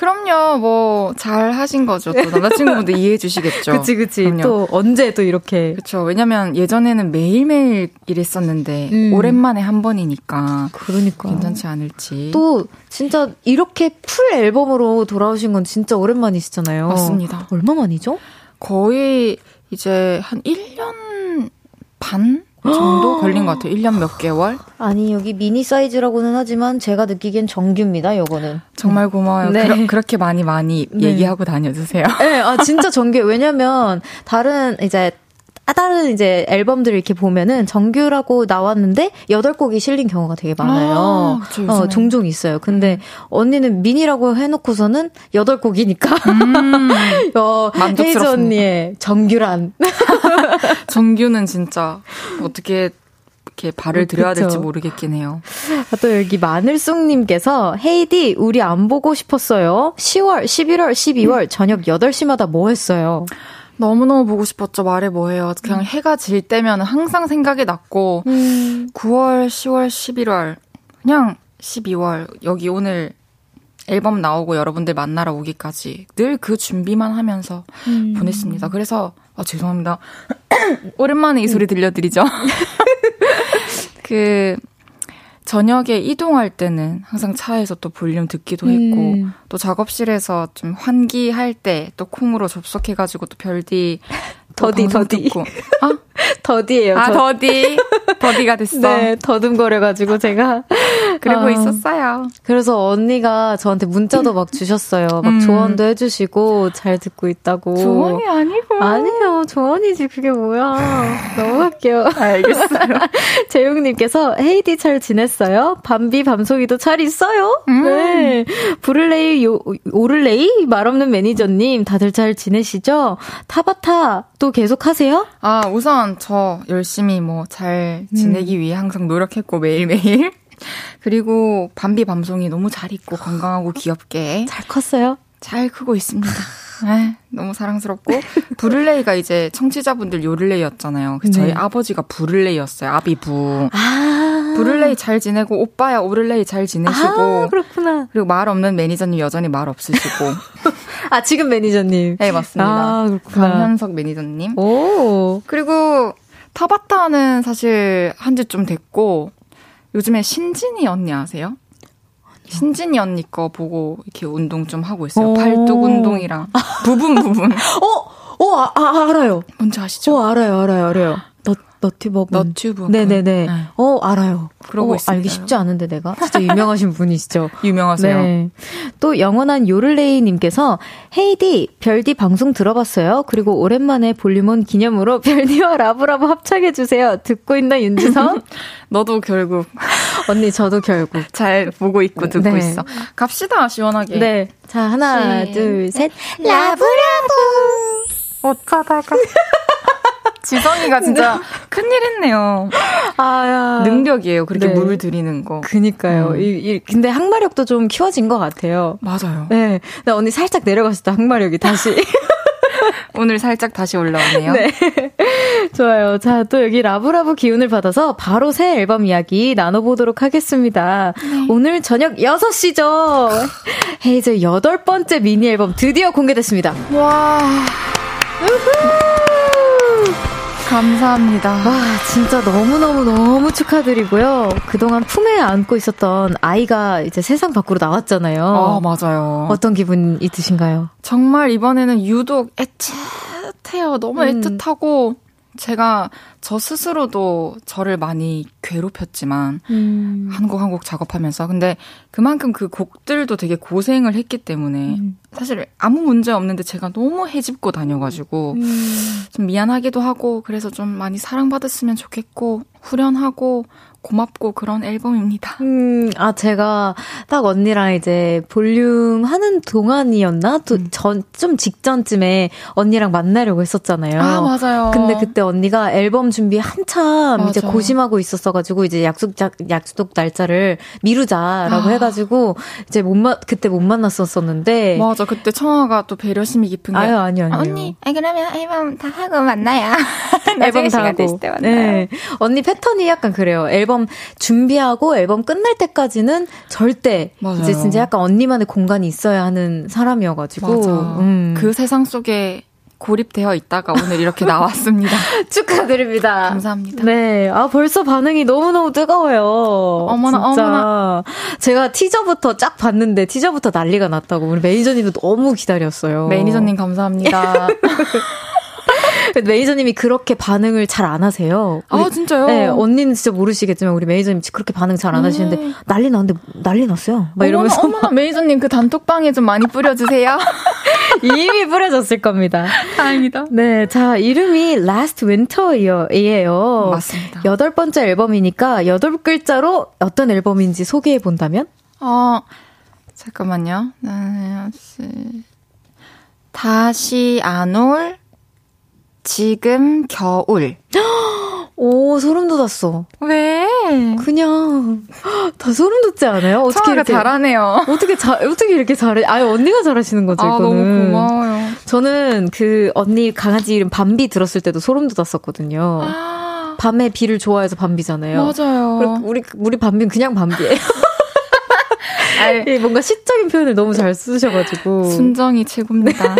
그럼요, 뭐, 잘 하신 거죠. 또 남자친구분도 이해해 주시겠죠. 그치, 그치. 그럼요. 또 언제 또 이렇게. 그쵸. 왜냐면 예전에는 매일매일 일했었는데, 음. 오랜만에 한 번이니까. 그러니까. 괜찮지 않을지. 또, 진짜 이렇게 full 앨범으로 돌아오신 건 진짜 오랜만이시잖아요. 맞습니다. 얼마 만이죠? 거의 이제 한 1년 반? 정도 걸린 것 같아요. 1년 몇 개월? 아니, 여기 미니 사이즈라고는 하지만 제가 느끼기엔 정규입니다, 요거는. 정말 고마워요. 네. 그러, 그렇게 많이 많이 네. 얘기하고 다녀주세요. 네, 아, 진짜 정규. 왜냐면, 다른, 이제, 다른 이제 앨범들 이렇게 보면은 정규라고 나왔는데 여덟 곡이 실린 경우가 되게 많아요. 아, 그쵸, 어, 종종 있어요. 근데 음. 언니는 미니라고 해놓고서는 여덟 곡이니까 음, 어, 헤이즈 언니의 정규란. 정규는 진짜 어떻게 이렇게 발을 들여야 될지 모르겠긴 해요. 아, 또 여기 마늘쑥님께서 헤이디 우리 안 보고 싶었어요. 10월, 11월, 12월 저녁 8시마다 뭐 했어요? 너무너무 보고 싶었죠. 말해 뭐해요. 그냥 음. 해가 질 때면 항상 생각이 났고 음. 9월, 10월, 11월 그냥 12월 여기 오늘 앨범 나오고 여러분들 만나러 오기까지 늘 그 준비만 하면서 음. 보냈습니다. 그래서 아 죄송합니다. 오랜만에 이 소리 들려드리죠. 그 저녁에 이동할 때는 항상 차에서 또 볼륨 듣기도 했고 음. 또 작업실에서 좀 환기할 때 또 콩으로 접속해 가지고 또 별디 더디 더디 듣고. 아? 더디예요. 아 저. 더디 더디가 됐어. 네 더듬거려 가지고 제가 그러고 아, 있었어요. 그래서 언니가 저한테 문자도 막 주셨어요. 막 음. 조언도 해주시고 잘 듣고 있다고. 조언이 아니고. 아니요 조언이지 그게 뭐야. 넘어갈게요. 알겠어요. 재용님께서 헤이디 잘 지냈어요? 밤비 밤송이도 잘 있어요? 음. 네. 부를레이 요, 오를레이 말없는 매니저님 다들 잘 지내시죠? 타바타 또 계속 하세요? 아, 우선 저 열심히 뭐 잘 지내기 음. 위해 항상 노력했고 매일매일. 그리고 밤비 밤송이 너무 잘 있고 건강하고 귀엽게. 잘 컸어요? 잘 크고 있습니다. 네, 너무 사랑스럽고 부를레이가 이제 청취자분들 요를레이였잖아요. 그래서 네. 저희 아버지가 부를레이였어요. 아비부. 아~ 부를레이 잘 지내고 오빠야 오를레이 잘 지내시고. 아, 그렇구나. 그리고 말 없는 매니저님 여전히 말 없으시고. 아 지금 매니저님. 네 맞습니다. 아, 그렇구나. 강현석 매니저님. 오. 그리고 타바타는 사실 한 지 좀 됐고 요즘에 신진이 언니 아세요? 신진이 언니 거 보고 이렇게 운동 좀 하고 있어요. 팔뚝 운동이랑 부분 부분. 어, 어, 아, 아, 알아요. 뭔지 아시죠? 어, 알아요, 알아요, 알아요. 너튜버 너튜브 네네네. 네. 어 알아요. 그러고 어, 알기 쉽지 않은데 내가. 진짜 유명하신 분이시죠? 유명하세요. 네. 또 영원한 요를레이님께서 헤이디 별디 방송 들어봤어요? 그리고 오랜만에 볼륨온 기념으로 별디와 라브라브 합창해주세요. 듣고 있나 윤지성? 너도 결국. 언니 저도 결국. 잘 보고 있고 듣고 네. 있어. 갑시다 시원하게. 네 자 하나 둘셋. 라브라브! 어쩌다가 지성이가 진짜 네. 큰일 했네요. 아, 야. 능력이에요. 그렇게 네. 물 들이는 거. 그니까요. 음. 이, 이, 근데 항마력도 좀 키워진 것 같아요. 맞아요. 네. 나 언니 살짝 내려갔을 때 항마력이 다시. 오늘 살짝 다시 올라오네요. 네. 좋아요. 자, 또 여기 라브라브 기운을 받아서 바로 새 앨범 이야기 나눠보도록 하겠습니다. 네. 오늘 저녁 6시죠. 헤이즈 여덟 번째 미니 앨범 드디어 공개됐습니다. 와. 우후. 감사합니다. 와, 진짜 너무너무너무 축하드리고요. 그동안 품에 안고 있었던 아이가 이제 세상 밖으로 나왔잖아요. 아, 맞아요. 어떤 기분이 드신가요? 정말 이번에는 유독 애틋해요. 너무 음. 애틋하고 제가 저 스스로도 저를 많이 괴롭혔지만 음. 한곡 한 곡 작업하면서 근데 그만큼 그 곡들도 되게 고생을 했기 때문에 음. 사실 아무 문제 없는데 제가 너무 해집고 다녀가지고 음. 좀 미안하기도 하고 그래서 좀 많이 사랑받았으면 좋겠고 후련하고 고맙고 그런 앨범입니다. 음, 아, 제가 딱 언니랑 이제 볼륨 하는 동안이었나? 음. 전, 좀 직전쯤에 언니랑 만나려고 했었잖아요. 아, 맞아요. 근데 그때 언니가 앨범 준비 한참 맞아. 이제 고심하고 있었어가지고 이제 약속, 약속 날짜를 미루자라고 아. 해가지고 이제 못 마, 그때 못 만났었었는데. 맞아. 그때 청아가 또 배려심이 깊은 게. 아유, 아니요, 아니요. 언니, 아, 그러면 앨범 다 하고 만나야. 앨범 다 하고. 네. 언니 패턴이 약간 그래요. 앨범 앨범 준비하고 앨범 끝날 때까지는 절대 맞아요. 이제 진짜 약간 언니만의 공간이 있어야 하는 사람이어가지고 음. 그 세상 속에 고립되어 있다가 오늘 이렇게 나왔습니다. 축하드립니다. 감사합니다. 네. 아, 벌써 반응이 너무너무 뜨거워요. 어머나, 진짜. 어머나. 제가 티저부터 쫙 봤는데 티저부터 난리가 났다고. 우리 매니저님도 너무 기다렸어요. 매니저님 감사합니다. 매니저님이 그렇게 반응을 잘 안 하세요. 아, 우리, 아, 진짜요? 네, 언니는 진짜 모르시겠지만 우리 매니저님 그렇게 반응 잘 안 하시는데 음. 난리 났는데 난리 났어요. 막 이러면서. 어머나, 어머나, 매니저님 그 단톡방에 좀 많이 뿌려주세요. 이미 뿌려졌을 겁니다. 다행이다. 네, 자, 이름이 Last Winter이에요. 맞습니다. 여덟 번째 앨범이니까 여덟 글자로 어떤 앨범인지 소개해 본다면? 어, 잠깐만요. 다시 안 올 지금 겨울. 오, 소름 돋았어. 왜? 그냥 다 소름 돋지 않아요? 어떻게 이렇게 잘하네요. 어떻게 잘 어떻게 이렇게 잘해? 아유, 언니가 잘하시는 거죠, 아, 이거는. 너무 고마워요. 저는 그 언니 강아지 이름 밤비 들었을 때도 소름 돋았었거든요. 아. 밤에 비를 좋아해서 밤비잖아요. 맞아요. 우리 우리 밤비는 그냥 밤비예요. 뭔가 시적인 표현을 너무 잘 쓰셔가지고. 순정이 최고입니다.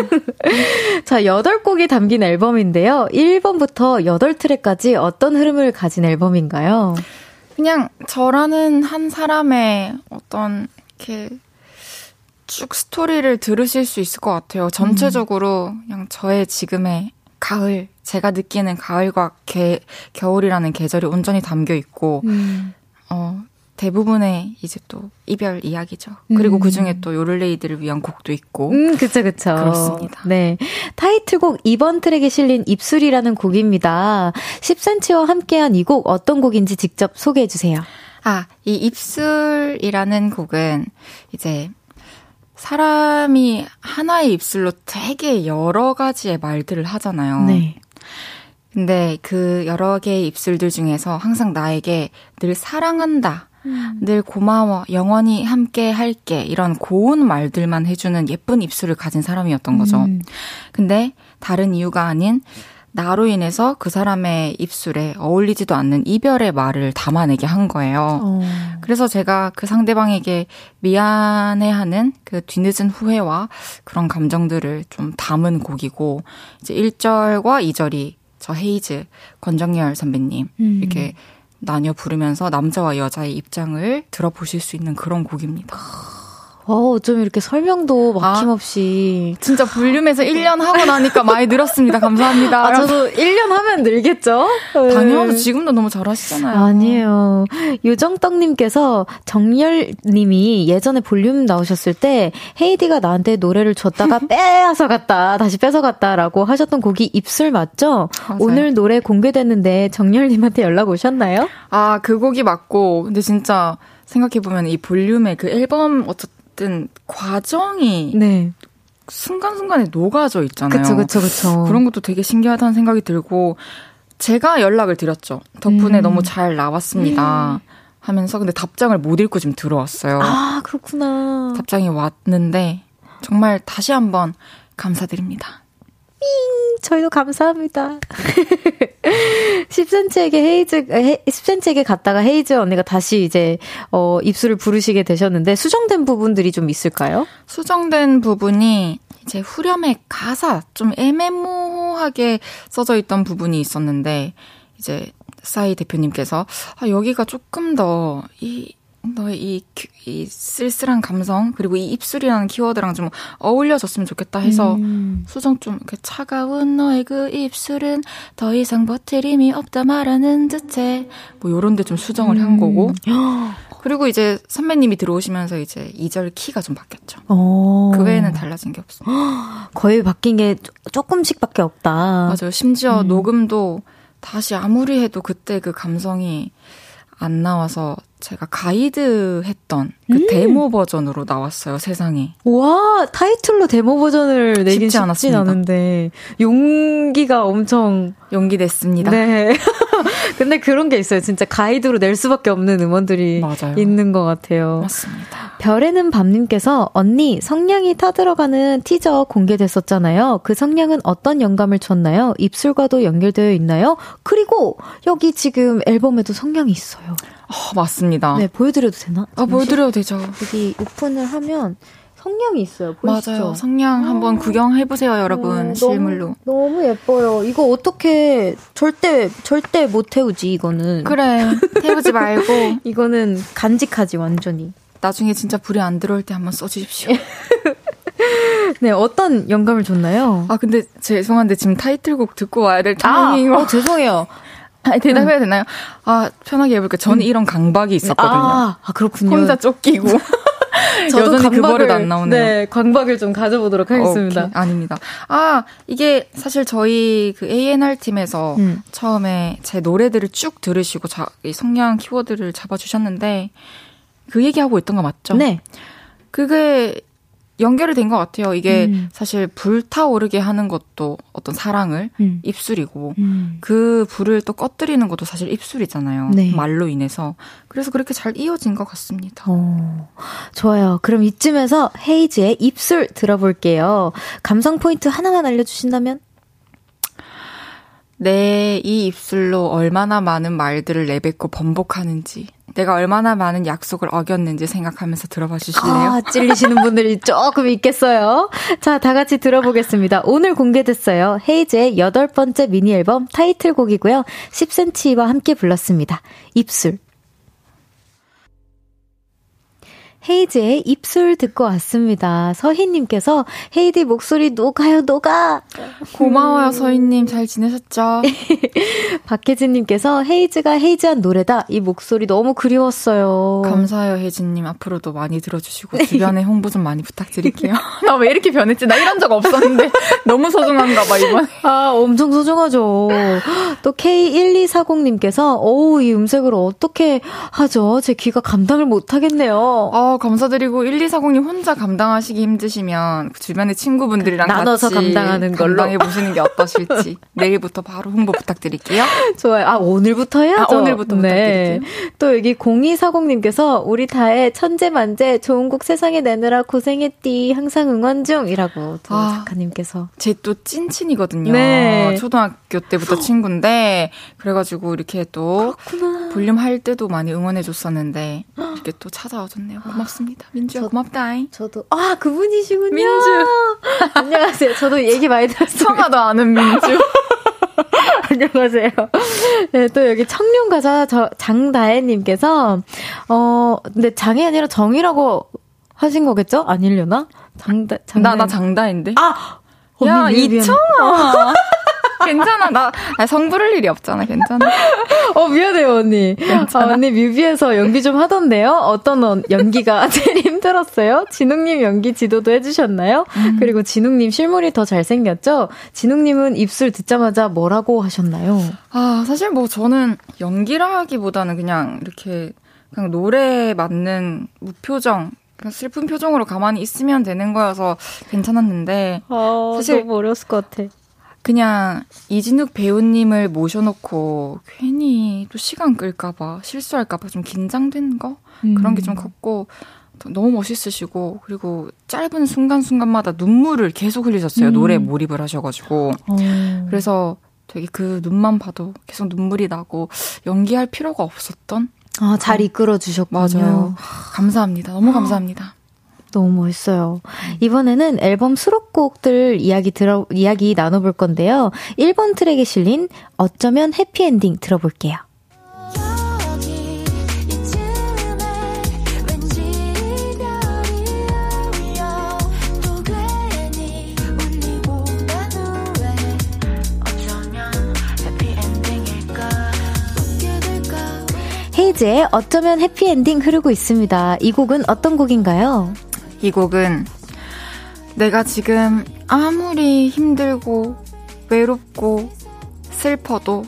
자, 8곡이 담긴 앨범인데요. 1번부터 8트랙까지 어떤 흐름을 가진 앨범인가요? 그냥 저라는 한 사람의 어떤, 이렇게, 쭉 스토리를 들으실 수 있을 것 같아요. 전체적으로 음. 그냥 저의 지금의 가을, 제가 느끼는 가을과 개, 겨울이라는 계절이 온전히 담겨 있고, 음. 어, 대부분의 이제 또 이별 이야기죠. 그리고 음. 그 중에 또 요를레이드를 위한 곡도 있고. 음, 그쵸, 그쵸. 그렇습니다. 네. 타이틀곡 2번 트랙에 실린 입술이라는 곡입니다. 10cm와 함께한 이 곡 어떤 곡인지 직접 소개해 주세요. 아, 이 입술이라는 곡은 이제 사람이 하나의 입술로 되게 여러 가지의 말들을 하잖아요. 네. 근데 그 여러 개의 입술들 중에서 항상 나에게 늘 사랑한다. 음. 늘 고마워, 영원히 함께 할게, 이런 고운 말들만 해주는 예쁜 입술을 가진 사람이었던 거죠. 음. 근데 다른 이유가 아닌 나로 인해서 그 사람의 입술에 어울리지도 않는 이별의 말을 담아내게 한 거예요. 어. 그래서 제가 그 상대방에게 미안해하는 그 뒤늦은 후회와 그런 감정들을 좀 담은 곡이고, 이제 1절과 2절이 저 헤이즈, 권정열 선배님, 음. 이렇게 나뉘어 부르면서 남자와 여자의 입장을 들어보실 수 있는 그런 곡입니다. 어, 좀 이렇게 설명도 아, 막힘없이. 아, 진짜 볼륨에서 1년 하고 나니까 많이 늘었습니다. 감사합니다. 아, 저도 1년 하면 늘겠죠? 당연하죠. 지금도 너무 잘하시잖아요. 아니에요. 유정떡님께서 정열님이 예전에 볼륨 나오셨을 때 헤이디가 나한테 노래를 줬다가 빼앗아 갔다, 다시 뺏어갔다라고 하셨던 곡이 입술 맞죠? 맞아요. 오늘 노래 공개됐는데 정열님한테 연락 오셨나요? 아, 그 곡이 맞고, 근데 진짜 생각해보면 이 볼륨의 그 앨범 어쨌든 어쨌든 과정이 네. 순간순간에 녹아져 있잖아요. 그쵸, 그쵸, 그쵸. 그런 것도 되게 신기하다는 생각이 들고, 제가 연락을 드렸죠. 덕분에 음. 너무 잘 나왔습니다. 음. 하면서, 근데 답장을 못 읽고 지금 들어왔어요. 아, 그렇구나. 답장이 왔는데, 정말 다시 한번 감사드립니다. 삥! 저희도 감사합니다. 10cm에게 헤이즈, 10cm에게 갔다가 헤이즈 언니가 다시 이제, 어, 입술을 부르시게 되셨는데, 수정된 부분들이 좀 있을까요? 수정된 부분이 이제 후렴의 가사, 좀 애매모호하게 써져 있던 부분이 있었는데, 이제, 싸이 대표님께서, 아, 여기가 조금 더, 이, 너의 이, 이 쓸쓸한 감성 그리고 이 입술이라는 키워드랑 좀 어울려졌으면 좋겠다 해서 음. 수정 좀 이렇게 차가운 너의 그 입술은 더 이상 버트림이 없다 말하는 듯해 뭐 요런 데 좀 수정을 음. 한 거고 그리고 이제 선배님이 들어오시면서 이제 2절 키가 좀 바뀌었죠. 오. 그 외에는 달라진 게 없습니다. 거의 바뀐 게 조금씩밖에 없다. 맞아요. 심지어 음. 녹음도 다시 아무리 해도 그때 그 감성이 안 나와서 제가 가이드 했던 그 음. 데모 버전으로 나왔어요, 세상에. 와, 타이틀로 데모 버전을 내긴 쉽지 않았습니다. 않은데 용기가 엄청 용기 냈습니다. 네. 근데 그런 게 있어요. 진짜 가이드로 낼 수밖에 없는 음원들이 맞아요. 있는 것 같아요. 맞습니다. 별에는 밤님께서 언니 성냥이 타들어가는 티저 공개됐었잖아요. 그 성냥은 어떤 영감을 줬나요? 입술과도 연결되어 있나요? 그리고 여기 지금 앨범에도 성냥이 있어요. 어, 맞습니다. 네, 보여드려도 되나? 아, 보여드려도 되죠. 여기 오픈을 하면 성냥이 있어요. 보이시죠? 맞아요. 성냥 한번 구경해 보세요, 여러분. 어, 실물로. 너무, 너무, 예뻐요. 이거 어떻게 절대 절대 못 태우지 이거는. 그래. 태우지 말고 이거는 간직하지 완전히. 나중에 진짜 불이 안 들어올 때 한번 써 주십시오. 네, 어떤 영감을 줬나요? 아, 근데 죄송한데 지금 타이틀곡 듣고 와야 될 타이밍. 아, 어, 죄송해요. 아, 대답해야 되나요? 아, 편하게 해볼게요. 저는 음. 이런 강박이 있었거든요. 아, 아 그렇군요. 혼자 쫓기고. 저도 여전히 그 버릇 안 나오네요. 네, 강박을 좀 가져보도록 하겠습니다. 오케이, 아닙니다. 아, 이게 사실 저희 그 A&R 팀에서 음. 처음에 제 노래들을 쭉 들으시고 자, 이 성량 키워드를 잡아주셨는데 그 얘기하고 있던 거 맞죠? 네. 그게 연결이 된 것 같아요. 이게 음. 사실 불타오르게 하는 것도 어떤 사랑을 음. 입술이고 음. 그 불을 또 꺼뜨리는 것도 사실 입술이잖아요. 네. 말로 인해서. 그래서 그렇게 잘 이어진 것 같습니다. 오, 어, 좋아요. 그럼 이쯤에서 헤이즈의 입술 들어볼게요. 감성 포인트 하나만 알려주신다면? 내 이 입술로 얼마나 많은 말들을 내뱉고 번복하는지 내가 얼마나 많은 약속을 어겼는지 생각하면서 들어봐 주실래요? 아, 찔리시는 분들이 조금 있겠어요. 자, 다 같이 들어보겠습니다. 오늘 공개됐어요. 헤이즈의 여덟 번째 미니 앨범 타이틀곡이고요. 10cm와 함께 불렀습니다. 입술. 헤이즈의 입술 듣고 왔습니다. 서희님께서 헤이디 목소리 녹아요, 녹아! 고마워요, 음. 서희님. 잘 지내셨죠? 박혜진님께서 헤이즈가 헤이즈한 노래다. 이 목소리 너무 그리웠어요. 감사해요, 혜진님. 앞으로도 많이 들어주시고, 주변에 홍보 좀 많이 부탁드릴게요. 나 왜 이렇게 변했지? 나 이런 적 없었는데. 너무 소중한가 봐, 이번. 아, 엄청 소중하죠. 또 K1240님께서, 어우, 이 음색을 어떻게 하죠? 제 귀가 감당을 못하겠네요. 아, 감사드리고 1240님 혼자 감당하시기 힘드시면 그 주변의 친구분들이랑 나눠서 같이 감당하는 걸로 감당해 보시는 게 어떠실지 내일부터 바로 홍보 부탁드릴게요. 좋아요. 아 오늘부터 해야죠. 아, 오늘부터 네. 부탁드릴게요. 또 여기 0240님께서 우리 다의 천재 만재 좋은 곡 세상에 내느라 고생했디 항상 응원 중이라고 또 아, 작가님께서 제 또 찐친이거든요. 네. 초등학교 때부터 친구인데 그래가지고 이렇게 또 그렇구나. 볼륨 할 때도 많이 응원해 줬었는데 이렇게 또 찾아와 줬네요. 고 맙습니다. 민주야, 저, 고맙다잉. 저도, 아, 그분이시군요. 민주. 안녕하세요. 저도 얘기 많이 들었어요. 청아도 아는 민주. 안녕하세요. 네, 또 여기 청룡가사 저 장다혜님께서, 어, 근데 장이 아니라 정이라고 하신 거겠죠? 아니려나? 장다, 장다. 나, 나 장다인데? 아! 야, 이청아! 괜찮아. 나, 성 부를 일이 없잖아. 괜찮아. 어, 미안해요, 언니. 아, 언니 뮤비에서 연기 좀 하던데요? 어떤 연기가 제일 힘들었어요? 진웅님 연기 지도도 해주셨나요? 음. 그리고 진웅님 실물이 더 잘생겼죠? 진웅님은 입술 듣자마자 뭐라고 하셨나요? 아, 사실 뭐 저는 연기라 하기보다는 그냥 이렇게 그냥 노래에 맞는 무표정, 슬픈 표정으로 가만히 있으면 되는 거여서 괜찮았는데 아, 사실 너무 어려웠을 것 같아. 그냥 이진욱 배우님을 모셔놓고 괜히 또 시간 끌까봐 실수할까봐 좀 긴장된 거 음. 그런 게 좀 컸고 너무 멋있으시고 그리고 짧은 순간순간마다 눈물을 계속 흘리셨어요 음. 노래 몰입을 하셔가지고 어. 그래서 되게 그 눈만 봐도 계속 눈물이 나고 연기할 필요가 없었던 아, 잘 이끌어 주셨군요. 맞아요. 감사합니다. 너무 감사합니다. 너무 멋있어요. 이번에는 앨범 수록곡들 이야기 들어, 이야기 나눠볼 건데요. 1번 트랙에 실린 어쩌면 해피엔딩 들어볼게요. 헤이즈의 어쩌면 해피엔딩 흐르고 있습니다. 이 곡은 어떤 곡인가요? 이 곡은 내가 지금 아무리 힘들고 외롭고 슬퍼도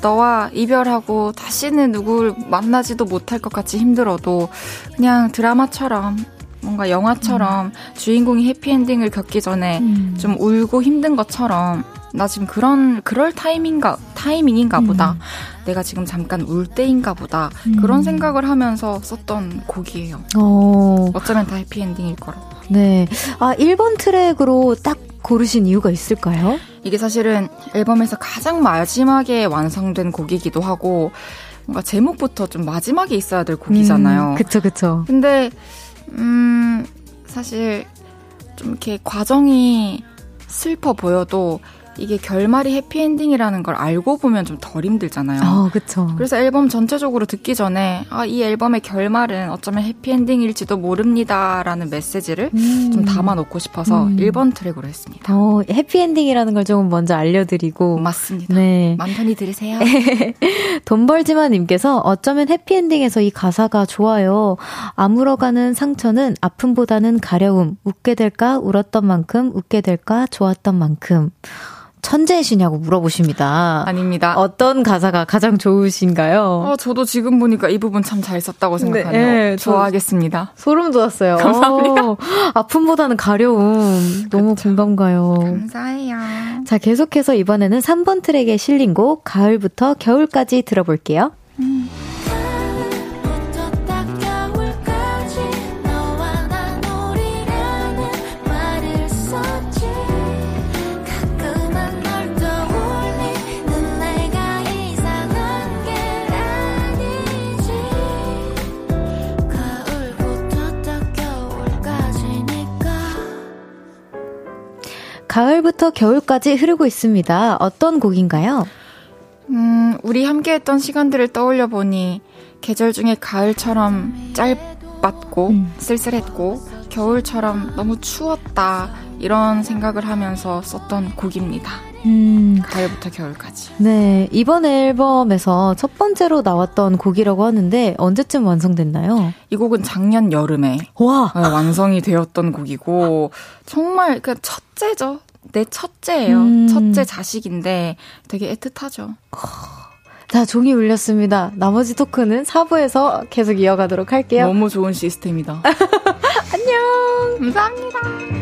너와 이별하고 다시는 누굴 만나지도 못할 것 같이 힘들어도 그냥 드라마처럼 뭔가 영화처럼 음. 주인공이 해피엔딩을 겪기 전에 음. 좀 울고 힘든 것처럼 나 지금 그런 그럴 타이밍가 타이밍인가 보다. 음. 내가 지금 잠깐 울 때인가 보다. 음. 그런 생각을 하면서 썼던 곡이에요. 어. 어쩌면 다 해피엔딩일 거라고. 네. 아, 1번 트랙으로 딱 고르신 이유가 있을까요? 이게 사실은 앨범에서 가장 마지막에 완성된 곡이기도 하고 뭔가 제목부터 좀 마지막에 있어야 될 곡이잖아요. 음, 그쵸, 그쵸. 근데 음, 사실 좀 이렇게 과정이 슬퍼 보여도 이게 결말이 해피엔딩이라는 걸 알고 보면 좀 덜 힘들잖아요. 어, 그쵸. 그래서 앨범 전체적으로 듣기 전에, 아, 이 앨범의 결말은 어쩌면 해피엔딩일지도 모릅니다라는 메시지를 음. 좀 담아 놓고 싶어서 음. 1번 트랙으로 했습니다. 어, 해피엔딩이라는 걸 조금 먼저 알려 드리고. 맞습니다. 네. 맘 편히 들으세요. 돈 벌지만 님께서 어쩌면 해피엔딩에서 이 가사가 좋아요. 아물어가는 상처는 아픔보다는 가려움. 웃게 될까? 울었던 만큼, 웃게 될까? 좋았던 만큼. 천재이시냐고 물어보십니다. 아닙니다. 어떤 가사가 가장 좋으신가요? 어, 저도 지금 보니까 이 부분 참 잘 썼다고 네, 생각하네요. 네, 좋아하겠습니다. 소름 돋았어요. 감사합니다. 오, 아픔보다는 가려움. 너무 그쵸. 공감 가요. 감사해요. 자, 계속해서 이번에는 3번 트랙에 실린 곡 가을부터 겨울까지 들어볼게요. 음. 가을부터 겨울까지 흐르고 있습니다. 어떤 곡인가요? 음, 우리 함께 했던 시간들을 떠올려 보니 계절 중에 가을처럼 짧았고 음. 쓸쓸했고 겨울처럼 너무 추웠다 이런 생각을 하면서 썼던 곡입니다. 음. 가을부터 겨울까지. 네, 이번 앨범에서 첫 번째로 나왔던 곡이라고 하는데 언제쯤 완성됐나요? 이 곡은 작년 여름에 와. 네, 완성이 되었던 곡이고 정말 그 첫째죠. 내 첫째예요. 음. 첫째 자식인데 되게 애틋하죠. 자, 종이 울렸습니다. 나머지 토크는 4부에서 계속 이어가도록 할게요. 너무 좋은 시스템이다. 안녕! 감사합니다.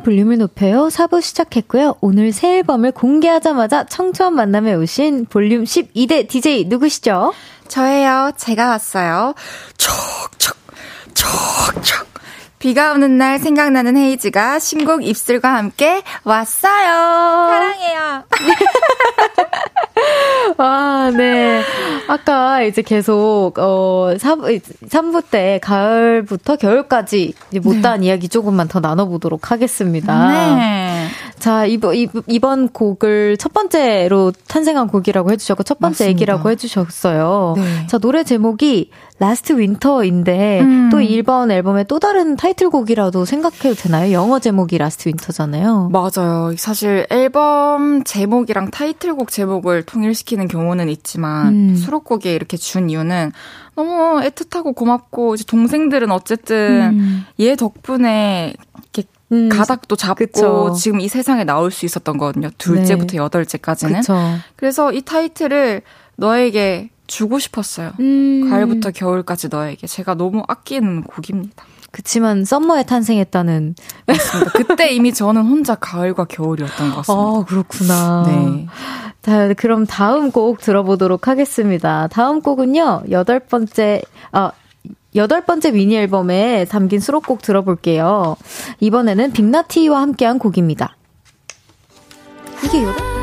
볼륨을 높여요. 4부 시작했고요. 오늘 새 앨범을 공개하자마자 청초한 만남에 오신 볼륨 12대 DJ 누구시죠? 저예요. 제가 왔어요. 촉촉, 촉촉. 비가 오는 날 생각나는 헤이즈가 신곡 입술과 함께 왔어요. 사랑해요. 와, 네. 아까 이제 계속, 어, 3부, 3부 때 가을부터 겨울까지 못다한 네. 이야기 조금만 더 나눠보도록 하겠습니다. 네. 자, 이번, 이번 곡을 첫 번째로 탄생한 곡이라고 해주셨고, 첫 번째 맞습니다. 얘기라고 해주셨어요. 네. 자, 노래 제목이 Last Winter인데 음. 또 1번 앨범의 또 다른 타이틀곡이라도 생각해도 되나요? 영어 제목이 Last Winter잖아요. 맞아요. 사실 앨범 제목이랑 타이틀곡 제목을 통일시키는 경우는 있지만 음. 수록곡에 이렇게 준 이유는 너무 애틋하고 고맙고 이제 동생들은 어쨌든 음. 얘 덕분에 이렇게 음, 가닥도 잡고 그쵸. 지금 이 세상에 나올 수 있었던 거거든요. 둘째부터 네. 여덟째까지는. 그쵸. 그래서 이 타이틀을 너에게 주고 싶었어요. 음. 가을부터 겨울까지 너에게 제가 너무 아끼는 곡입니다. 그치만 썸머에 탄생했다는. 맞습니다. 그때 이미 저는 혼자 가을과 겨울이었던 것 같습니다. 아, 그렇구나. 네. 자, 그럼 다음 곡 들어보도록 하겠습니다. 다음 곡은요, 여덟 번째, 아, 여덟 번째 미니 앨범에 담긴 수록곡 들어볼게요. 이번에는 빅나티와 함께한 곡입니다. 이게 여덟?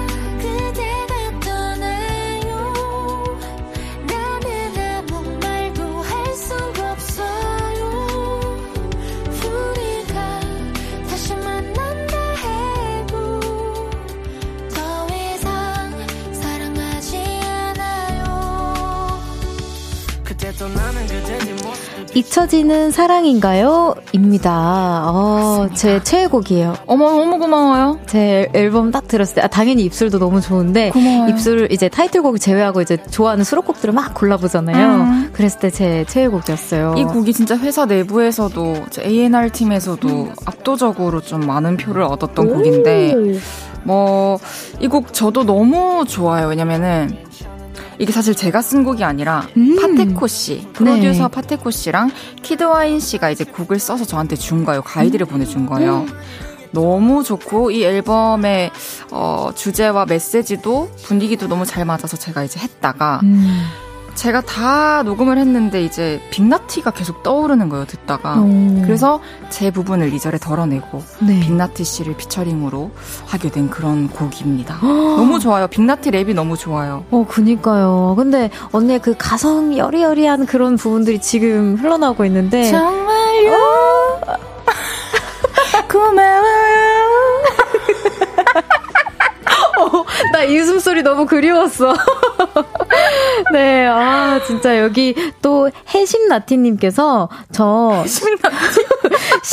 잊혀지는 사랑인가요? 입니다. 어, 제 최애곡이에요. 어머, 너무 고마워요. 제 앨범 딱 들었을 때, 아, 당연히 입술도 너무 좋은데, 고마워요. 입술을 이제 타이틀곡 제외하고 이제 좋아하는 수록곡들을 막 골라보잖아요. 음. 그랬을 때 제 최애곡이었어요. 이 곡이 진짜 회사 내부에서도 제 A&R 팀에서도 압도적으로 좀 많은 표를 얻었던 곡인데 뭐 이 곡 저도 너무 좋아요. 왜냐면은 이게 사실 제가 쓴 곡이 아니라 음. 파테코 씨, 프로듀서 네. 파테코 씨랑 키드와인 씨가 이제 곡을 써서 저한테 준 거예요. 가이드를 음. 보내준 거예요. 너무 좋고 이 앨범의 어, 주제와 메시지도 분위기도 너무 잘 맞아서 제가 이제 했다가 음. 제가 다 녹음을 했는데 이제 빅나티가 계속 떠오르는 거예요 듣다가 오. 그래서 제 부분을 이 절을 덜어내고 네. 빅나티 씨를 피처링으로 하게 된 그런 곡입니다. 너무 좋아요. 빅나티 랩이 너무 좋아요. 어, 그니까요. 근데 언니의 그 가성 여리여리한 그런 부분들이 지금 흘러나오고 있는데. 정말요. 고마워요. 나이 웃음소리 너무 그리웠어. 네, 아, 진짜 여기 또 해심나티님께서 저 심나티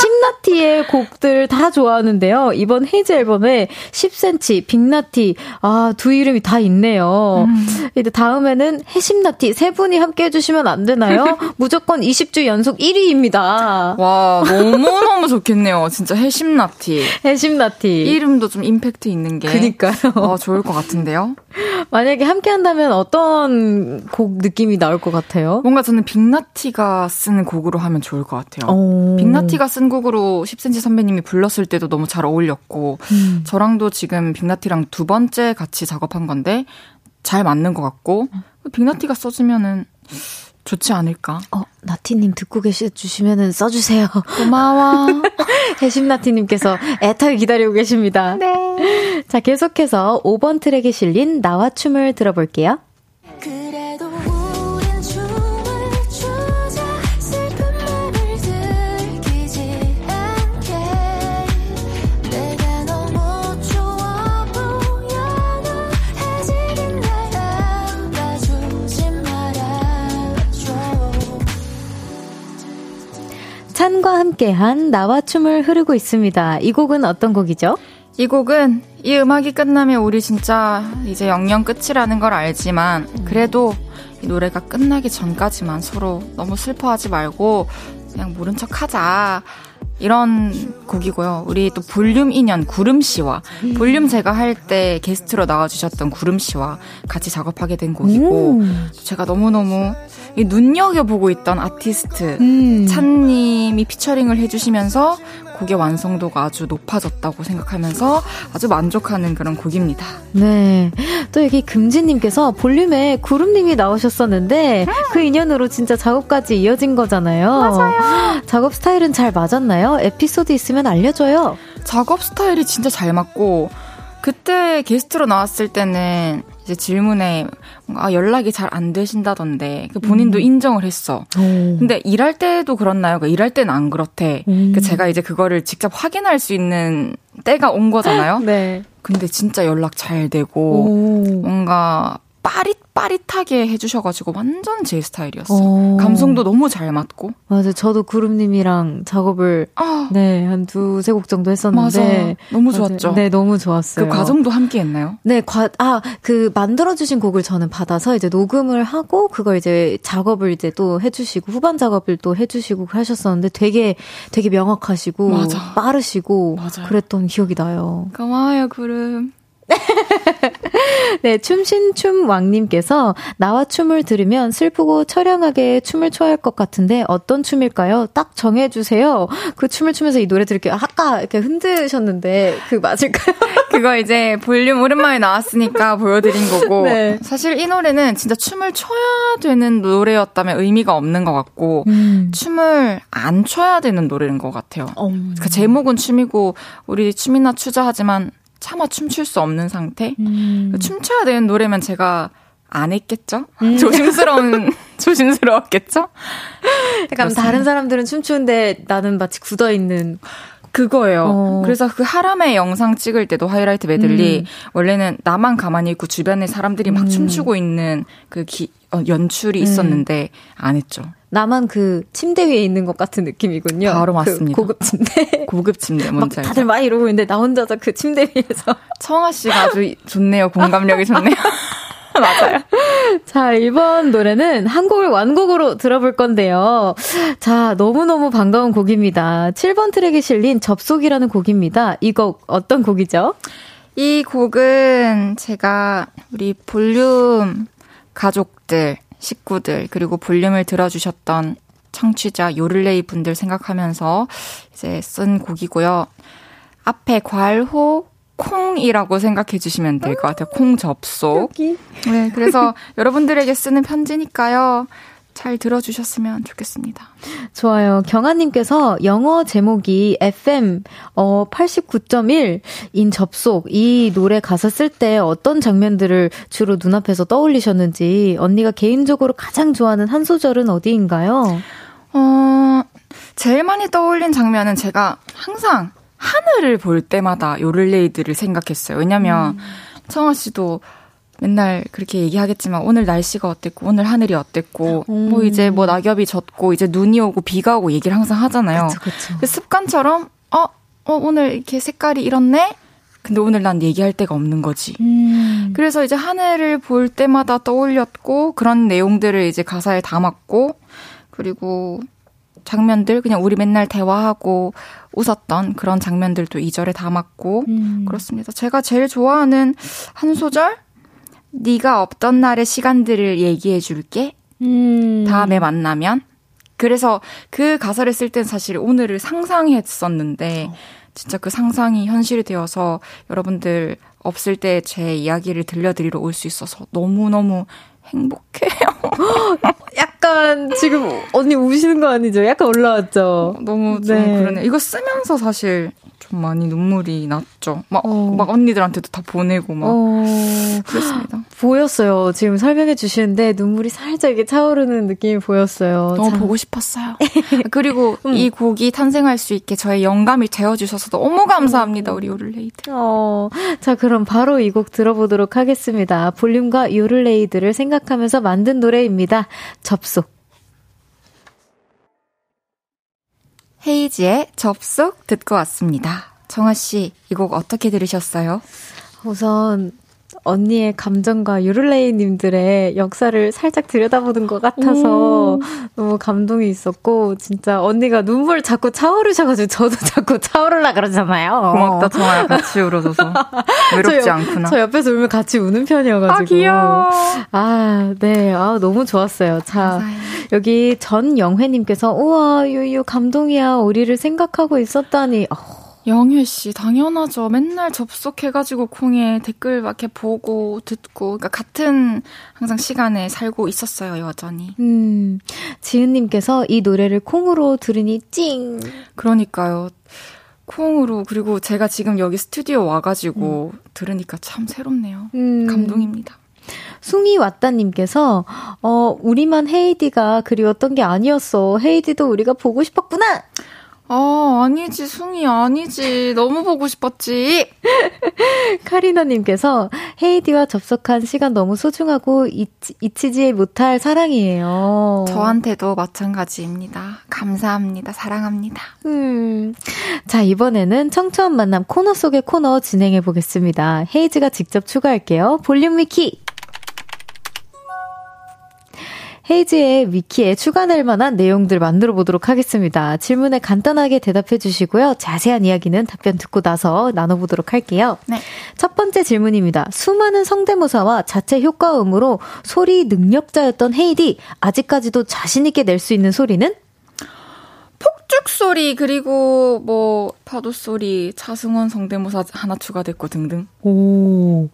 의 곡들 다 좋아하는데요. 이번 헤이즈 앨범에 10cm, 빅나티, 아, 두 이름이 다 있네요. 이제 다음에는 해심나티 세 분이 함께 해주시면 안 되나요? 무조건 20주 연속 1위입니다. 와 너무너무 좋겠네요. 진짜 해심나티. 해심나티. 이름도 좀 임팩트 있는 게 그니까요. 어, 좋을 것 같은데요. 만약에 함께 한다면 어떤 곡 느낌이 나올 것 같아요? 뭔가 저는 빅나티가 쓴 곡으로 하면 좋을 것 같아요. 오. 빅나티가 쓴 곡으로 10cm 선배님이 불렀을 때도 너무 잘 어울렸고 음. 저랑도 지금 빅나티랑 두 번째 같이 작업한 건데 잘 맞는 것 같고 빅나티가 써주면은 좋지 않을까. 어, 나티님 듣고 계시 주시면은 써주세요. 고마워. 해심나티님께서 애타게 기다리고 계십니다. 네. 자, 계속해서 5번 트랙에 실린 나와 춤을 들어볼게요. 그래 찬과 함께한 나와 춤을 흐르고 있습니다. 이 곡은 어떤 곡이죠? 이 곡은 이 음악이 끝나면 우리 진짜 이제 영영 끝이라는 걸 알지만 그래도 이 노래가 끝나기 전까지만 서로 너무 슬퍼하지 말고 그냥 모른 척 하자. 이런 곡이고요. 우리 또 볼륨 인연 구름 씨와 볼륨 제가 할 때 게스트로 나와주셨던 구름 씨와 같이 작업하게 된 곡이고 음. 제가 너무너무 이 눈여겨보고 있던 아티스트 음. 찬님이 피처링을 해주시면서 곡의 완성도가 아주 높아졌다고 생각하면서 아주 만족하는 그런 곡입니다. 네. 또 여기 금지님께서 볼륨에 구름님이 나오셨었는데 그 인연으로 진짜 작업까지 이어진 거잖아요. 맞아요. 작업 스타일은 잘 맞았나요? 에피소드 있으면 알려줘요. 작업 스타일이 진짜 잘 맞고 그때 게스트로 나왔을 때는 이제 질문에 아, 연락이 잘 안 되신다던데 그 본인도 인정을 했어. 근데 일할 때도 그렇나요? 그러니까 일할 때는 안 그렇대. 그러니까 제가 이제 그거를 직접 확인할 수 있는 때가 온 거잖아요. 네. 근데 진짜 연락 잘 되고 오. 뭔가 빠릿빠릿하게 해주셔가지고 완전 제 스타일이었어요. 오. 감성도 너무 잘 맞고. 맞아. 저도 구름님이랑 작업을 아, 네, 한 두세 곡 정도 했었는데. 맞아. 너무 맞아요. 좋았죠. 네, 너무 좋았어요. 그 과정도 함께 했나요? 네, 과, 아, 그, 만들어주신 곡을 저는 받아서 이제 녹음을 하고, 그걸 이제 작업을 이제 또 해주시고, 후반 작업을 또 해주시고 하셨었는데 되게, 되게 명확하시고, 맞아. 빠르시고, 맞아요. 그랬던 기억이 나요. 고마워요, 구름. 네, 춤신춤 왕님께서 나와 춤을 들으면 슬프고 처량하게 춤을 춰야 할 것 같은데 어떤 춤일까요? 딱 정해주세요. 그 춤을 추면서 이 노래 들을게요. 아까 이렇게 흔드셨는데 그 맞을까요? 그거 이제 볼륨 오랜만에 나왔으니까 보여드린 거고. 네. 사실 이 노래는 진짜 춤을 춰야 되는 노래였다면 의미가 없는 것 같고, 음. 춤을 안 춰야 되는 노래인 것 같아요. 어. 그 제목은 춤이고, 우리 춤이나 추자 하지만 차마 춤출 수 없는 상태? 음. 춤춰야 되는 노래면 제가 안 했겠죠? 조심스러운, 조심스러웠겠죠? 약간 그렇습니다. 다른 사람들은 춤추는데 나는 마치 굳어있는. 그거예요. 어. 그래서 그 하람의 영상 찍을 때도 하이라이트 메들리 음. 원래는 나만 가만히 있고 주변에 사람들이 막 음. 춤추고 있는 그 기, 어, 연출이 있었는데 안 했죠. 나만 그 침대 위에 있는 것 같은 느낌이군요. 바로 그 맞습니다. 고급 침대. 고급 침대 막 뭔지 알죠? 다들 막 이러고 있는데 나 혼자서 그 침대 위에서. 청아 씨가 아주 좋네요. 공감력이 좋네요. 맞아요. 자, 이번 노래는 한 곡을 완곡으로 들어볼 건데요. 자, 너무너무 반가운 곡입니다. 7번 트랙에 실린 접속이라는 곡입니다. 이 곡 어떤 곡이죠? 이 곡은 제가 우리 볼륨 가족들, 식구들, 그리고 볼륨을 들어주셨던 청취자 요를레이 분들 생각하면서 이제 쓴 곡이고요. 앞에 괄호 콩이라고 생각해 주시면 될 것 같아요. 콩 접속. 네, 그래서 여러분들에게 쓰는 편지니까요. 잘 들어주셨으면 좋겠습니다. 좋아요. 경아님께서 영어 제목이 FM 어 89.1인 접속 이 노래 가사 쓸 때 어떤 장면들을 주로 눈앞에서 떠올리셨는지 언니가 개인적으로 가장 좋아하는 한 소절은 어디인가요? 어, 제일 많이 떠올린 장면은 제가 항상 하늘을 볼 때마다 요를레이드를 생각했어요. 왜냐면 청아 씨도 맨날 그렇게 얘기하겠지만 오늘 날씨가 어땠고 오늘 하늘이 어땠고 음. 뭐 이제 뭐 낙엽이 졌고 이제 눈이 오고 비가 오고 얘기를 항상 하잖아요. 그쵸. 그 습관처럼 어, 어 오늘 이렇게 색깔이 이렇네. 근데 오늘 난 얘기할 데가 없는 거지. 음. 그래서 이제 하늘을 볼 때마다 떠올렸고 그런 내용들을 이제 가사에 담았고 그리고 장면들 그냥 우리 맨날 대화하고 웃었던 그런 장면들도 이절에 담았고 음. 그렇습니다. 제가 제일 좋아하는 한 소절 네가 없던 날의 시간들을 얘기해 줄게. 음. 다음에 만나면. 그래서 그 가사를 쓸 땐 사실 오늘을 상상했었는데 진짜 그 상상이 현실이 되어서 여러분들 없을 때 제 이야기를 들려드리러 올 수 있어서 너무너무 행복해요. 약 간 지금 언니 우시는 거 아니죠? 약간 올라왔죠? 너무 좀 네. 그러네. 이거 쓰면서 사실 좀 많이 눈물이 났죠. 막, 어. 막 언니들한테도 다 보내고 막 어, 그랬습니다. 보였어요. 지금 설명해 주시는데 눈물이 살짝 이렇게 차오르는 느낌이 보였어요. 너무 참. 보고 싶었어요. 그리고 이 곡이 탄생할 수 있게 저의 영감이 되어주셔서 너무 감사합니다, 우리 요를레이드. 어, 자, 그럼 바로 이 곡 들어보도록 하겠습니다. 볼륨과 요를레이드를 생각하면서 만든 노래입니다. 접속. 헤이지의 접속 듣고 왔습니다. 정아 씨, 이 곡 어떻게 들으셨어요? 우선, 언니의 감정과 요를레이님들의 역사를 살짝 들여다보는 것 같아서 너무 감동이 있었고, 진짜 언니가 눈물 자꾸 차오르셔가지고 저도 자꾸 차오르라 그러잖아요. 고맙다, 정아야. 같이 울어줘서. 외롭지 저 옆- 않구나. 저 옆에서 울면 같이 우는 편이어가지고. 아, 귀여워. 아, 네. 아, 너무 좋았어요. 자, 감사해요. 여기 전영회님께서, 우와, 유유, 감동이야. 우리를 생각하고 있었다니. 어, 영혜 씨, 당연하죠. 맨날 접속해가지고 콩에 댓글 막 이렇게 보고 듣고, 그러니까 같은 항상 시간에 살고 있었어요, 여전히. 음, 지은님께서 이 노래를 콩으로 들으니 찡. 그러니까요. 콩으로, 그리고 제가 지금 여기 스튜디오 와가지고 들으니까 참 새롭네요. 음, 감동입니다. 숭이 왔다님께서, 어, 우리만 헤이디가 그리웠던 게 아니었어. 헤이디도 우리가 보고 싶었구나! 아, 아니지, 숭이 아니지. 너무 보고 싶었지. 카리나님께서 헤이디와 접속한 시간 너무 소중하고 잊, 잊히 지 못할 사랑이에요. 저한테도 마찬가지입니다. 감사합니다. 사랑합니다. 음. 자, 이번에는 청초한 만남 코너 속의 코너 진행해 보겠습니다. 헤이즈가 직접 추가할게요. 볼륨 위키! 헤이즈의 위키에 추가될 만한 내용들 만들어 보도록 하겠습니다. 질문에 간단하게 대답해 주시고요. 자세한 이야기는 답변 듣고 나서 나눠보도록 할게요. 네. 첫 번째 질문입니다. 수많은 성대모사와 자체 효과음으로 소리 능력자였던 헤이디, 아직까지도 자신있게 낼 수 있는 소리는? 폭죽 소리 그리고 뭐 파도 소리 차승원 성대모사 하나 추가됐고 등등. 오.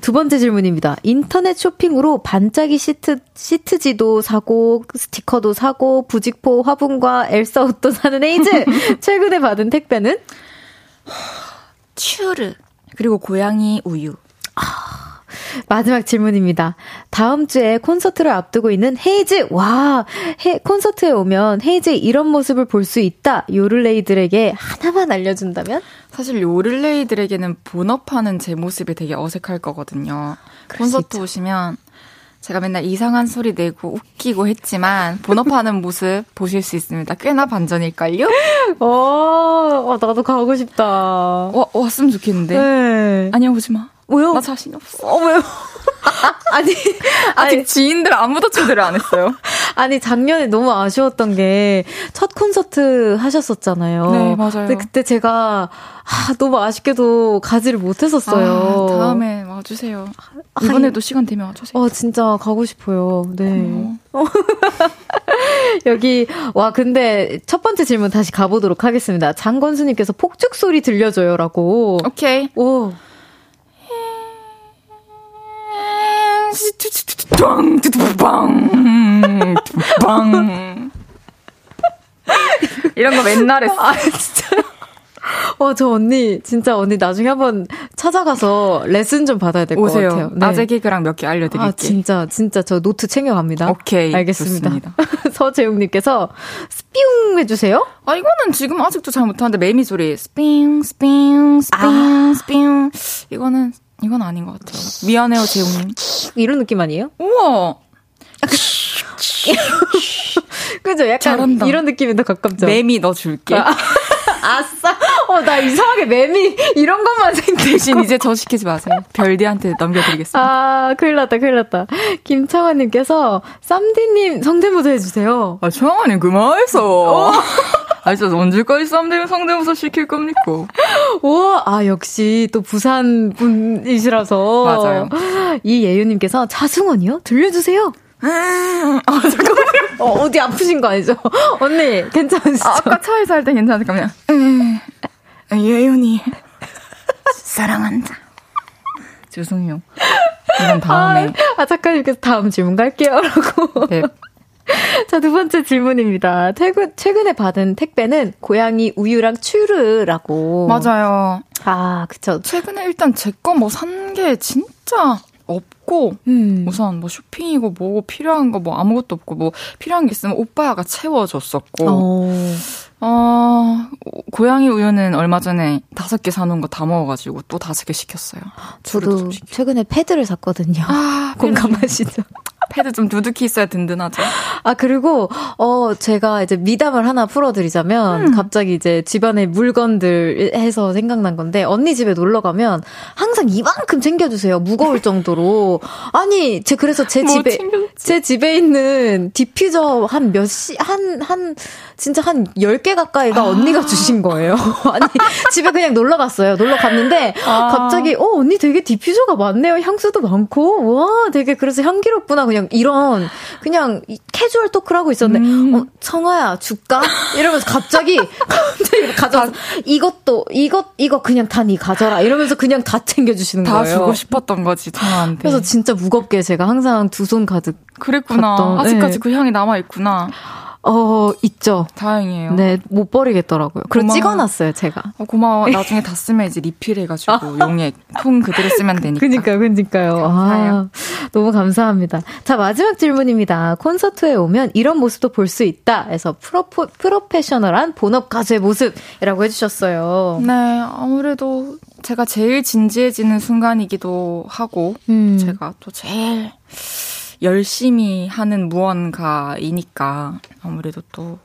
두 번째 질문입니다. 인터넷 쇼핑으로 반짝이 시트, 시트지도 사고, 스티커도 사고, 부직포 화분과 엘사 옷도 사는 헤이즈! 최근에 받은 택배는? 츄르 그리고 고양이 우유. 마지막 질문입니다. 다음 주에 콘서트를 앞두고 있는 헤이즈! 와! 헤, 콘서트에 오면 헤이즈의 이런 모습을 볼 수 있다. 요를레이들에게 하나만 알려준다면? 사실 요를레이들에게는 본업하는 제 모습이 되게 어색할 거거든요. 콘서트. 오시면 제가 맨날 이상한 소리 내고 웃기고 했지만 본업하는 모습 보실 수 있습니다. 꽤나 반전일걸요? 어, 어, 나도 가고 싶다. 와, 왔으면 좋겠는데. 네. 아니야, 오지 마. 왜요? 나 자신 없어. 어, 왜요? 아니, 아직 아니, 지인들 아무도 초대를 안 했어요. 아니, 작년에 너무 아쉬웠던 게, 첫 콘서트 하셨었잖아요. 네, 맞아요. 근데 그때 제가, 아, 너무 아쉽게도 가지를 못했었어요. 아, 다음에 와주세요. 이번에도 시간 되면 와주세요. 어, 진짜 가고 싶어요. 네. 어. 여기, 와, 근데 첫 번째 질문 다시 가보도록 하겠습니다. 장건수님께서 폭죽 소리 들려줘요라고. 오케이. 오. 뚜뚜뚜뚜, 뚜뚜빵, 뚜빵. 이런 거 맨날 했어. 아, 진짜요? 와, 저 언니, 진짜 언니 나중에 한번 찾아가서 레슨 좀 받아야 될 것. 같아요. 네. 낮에 개그랑 몇 개 알려드릴게요. 아, 진짜, 진짜 저 노트 챙겨갑니다. 오케이, 알겠습니다. 서재웅님께서 스피웅 해주세요? 아, 이거는 지금 아직도 잘 못하는데 매미 소리. 스핑, 스핑, 스핑, 아. 스핑. 이거는, 이건 아닌 것 같아요. 미안해요, 재웅님. 이런 느낌 아니에요? 우와! 그죠? 약간 잘한다. 이런 느낌이 더 가깝죠? 매미 너 줄게. 아싸! 어, 나 이상하게 매미, 이런 것만 생각해. 대신 이제 저 시키지 마세요. 별디한테 넘겨드리겠습니다. 아, 큰일 났다, 큰일 났다. 김창환님께서, 쌈디님 성대모사 해주세요. 아, 청아님 그만해서. 아, 진짜 언제까지 쌈대면 성대모사 시킬 겁니까? 우와, 아, 역시 또 부산 분이시라서. 맞아요. 이 예유님께서, 자승원이요? 들려주세요. 아, 잠깐만요. 어, 어디 아프신 거 아니죠? 언니, 괜찮으시죠? 아, 아까 차에서 할 때 괜찮으니까 그냥. 음, 예윤이 사랑한다. 죄송해요. 이건 다음에. 아, 작가님께서 다음 질문 갈게요. 라고. 네. 자, 두 번째 질문입니다. 최근, 최근에 받은 택배는 고양이 우유랑 추르라고. 맞아요. 아, 그쵸. 최근에 일단 제 거 뭐 산 게 진짜 없고 음. 우선 뭐 쇼핑이고 뭐고 필요한 거 뭐 아무것도 없고 뭐 필요한 게 있으면 오빠가 채워줬었고 어. 어 고양이 우유는 얼마 전에 다섯 개 사놓은 거 다 먹어가지고 또 다섯 개 시켰어요. 저도. 최근에 패드를 샀거든요. 아 공감하시죠? 패드 좀 두둑히 있어야 든든하죠. 아, 그리고, 어, 제가 이제 미담을 하나 풀어드리자면, 음. 갑자기 이제 집안의 물건들 해서 생각난 건데, 언니 집에 놀러 가면 항상 이만큼 챙겨주세요. 무거울 정도로. 아니, 제, 그래서 제 뭐 집에, 챙겨줬지? 제 집에 있는 디퓨저 한 몇 시, 한, 한, 진짜 한 10개 가까이가 언니가 주신 거예요. 아니, 집에 그냥 놀러 갔어요. 놀러 갔는데, 아. 갑자기, 어, 언니 되게 디퓨저가 많네요. 향수도 많고, 와, 되게 그래서 향기롭구나. 그냥 이런, 그냥 이 casual talk를 하고 있었는데, 음. 어, 청아야, 줄까? 이러면서 갑자기, 갑자기 가져와서, 이것도, 이것, 이거 그냥 다 니 가져라. 이러면서 그냥 다 챙겨주시는 다 거예요. 주고 싶었던 거지 청아한테. 그래서 진짜 무겁게 제가 항상 두 손 가득, 그랬구나. 갔던, 아직까지 네. 그 향이 남아 있구나. 어, 있죠. 다행이에요. 네, 못 버리겠더라고요. 그리고 고마워요. 찍어놨어요, 제가. 어, 고마워. 나중에 다 쓰면 이제 리필해가지고 용액 통 그대로 쓰면 되니까. 그니까요, 그니까요. 감사해요. 아, 너무 감사합니다. 자, 마지막 질문입니다. 콘서트에 오면 이런 모습도 볼 수 있다. 해서 프로포, 프로페셔널한 본업 가수의 모습이라고 해주셨어요. 네, 아무래도 제가 제일 진지해지는 순간이기도 하고, 음. 제가 또 제일 열심히 하는 무언가이니까 아무래도 또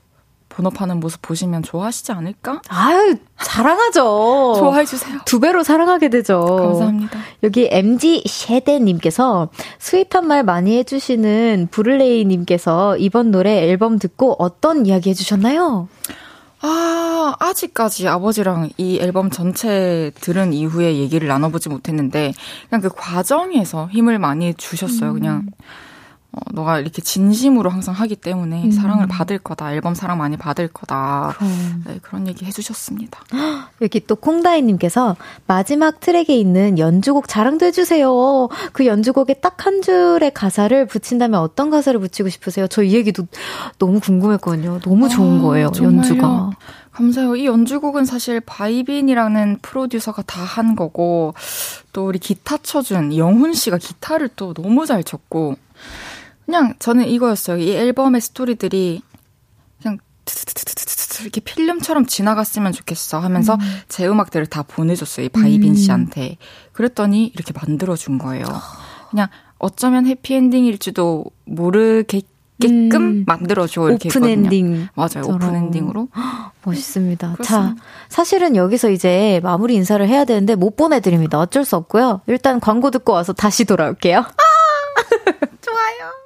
본업하는 모습 보시면 좋아하시지 않을까? 아유, 사랑하죠. 좋아해주세요. 두 배로 사랑하게 되죠. 감사합니다. 여기 MG 셰데님께서 스윗한 말 많이 해주시는 부를레이님께서 이번 노래 앨범 듣고 어떤 이야기 해주셨나요? 아, 아직까지 아버지랑 이 앨범 전체 들은 이후에 얘기를 나눠보지 못했는데, 그냥 그 과정에서 힘을 많이 주셨어요. 그냥, 어, 너가 이렇게 진심으로 항상 하기 때문에 음. 사랑을 받을 거다. 앨범 사랑 많이 받을 거다. 그럼. 네, 그런 얘기 해주셨습니다. 여기 또 콩다이님께서 마지막 트랙에 있는 연주곡 자랑도 해주세요. 그 연주곡에 딱 한 줄의 가사를 붙인다면 어떤 가사를 붙이고 싶으세요? 저 이 얘기도 너무 궁금했거든요. 너무 좋은 아, 거예요, 정말요? 연주가. 감사해요. 이 연주곡은 사실 바이빈이라는 프로듀서가 다 한 거고, 또 우리 기타 쳐준 영훈 씨가 기타를 또 너무 잘 쳤고, 그냥 저는 이거였어요. 이 앨범의 스토리들이 그냥 이렇게 필름처럼 지나갔으면 좋겠어 하면서 제 음악들을 다 보내줬어요. 이 바이빈 씨한테. 그랬더니 이렇게 만들어준 거예요. 그냥 어쩌면 해피엔딩일지도 모르게끔 음. 만들어줘. 이렇게 오픈 했거든요. 엔딩. 맞아요. 처럼. open ending으로. 멋있습니다. 자, 그렇습니다. 사실은 여기서 이제 마무리 인사를 해야 되는데 못 보내드립니다. 어쩔 수 없고요. 일단 광고 듣고 와서 다시 돌아올게요. 좋아요.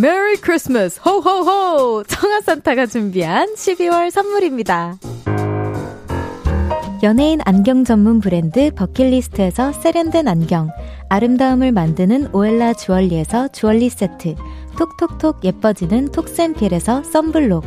Merry Christmas 호호호 청아 산타가 준비한 12월 선물입니다. 연예인 안경 전문 브랜드 버킷리스트에서 세련된 안경, 아름다움을 만드는 오엘라 주얼리에서 주얼리 세트, 톡톡톡 예뻐지는 톡센필에서 썬블록,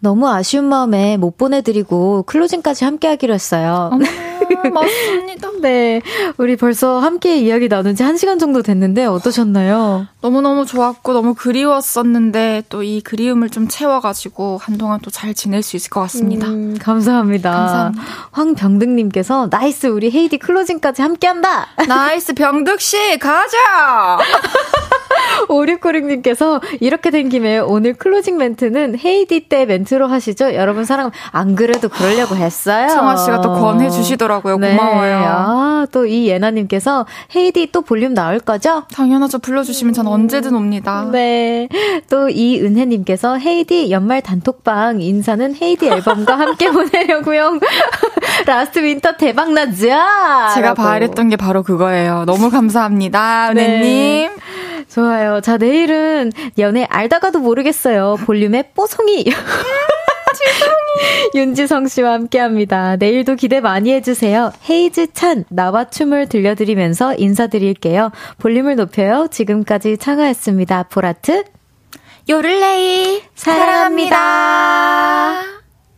너무 아쉬운 마음에 못 보내드리고 closing까지 함께 하기로 했어요. 맞습니다. 네. 우리 벌써 함께 이야기 나눈 지 한 시간 정도 됐는데 어떠셨나요? 너무너무 좋았고 너무 그리웠었는데 또 이 그리움을 좀 채워가지고 한동안 또 잘 지낼 수 있을 것 같습니다. 음, 감사합니다. 감사합니다. 황병득님께서 nice 우리 헤이디 closing까지 함께 한다. nice 병득씨 가자! 5696님께서 이렇게 된 김에 오늘 closing 멘트는 헤이디 때 멘트로 하시죠? 여러분 사랑 안 그래도 그러려고 했어요. 청아 씨가 또 권해 주시더 라고요. 네. 고마워요. 아, 또 이 예나님께서 헤이디 또 볼륨 나올 거죠? 당연하죠. 불러주시면 전 언제든 옵니다. 네. 또 이은혜님께서 헤이디 연말 단톡방 인사는 헤이디 앨범과 함께 보내려고요. 라스트 윈터 대박 나자. 제가. 바랬던 게 바로 그거예요. 너무 감사합니다, 네. 은혜님. 좋아요. 자, 내일은 연애 알다가도 모르겠어요. 볼륨의 뽀송이. 윤지성 씨와 함께 합니다. 내일도 기대 많이 해주세요. 헤이즈 찬, 나와 춤을 들려드리면서 인사드릴게요. 볼륨을 높여요. 지금까지 창아였습니다. 보라트. 요를레이 사랑합니다.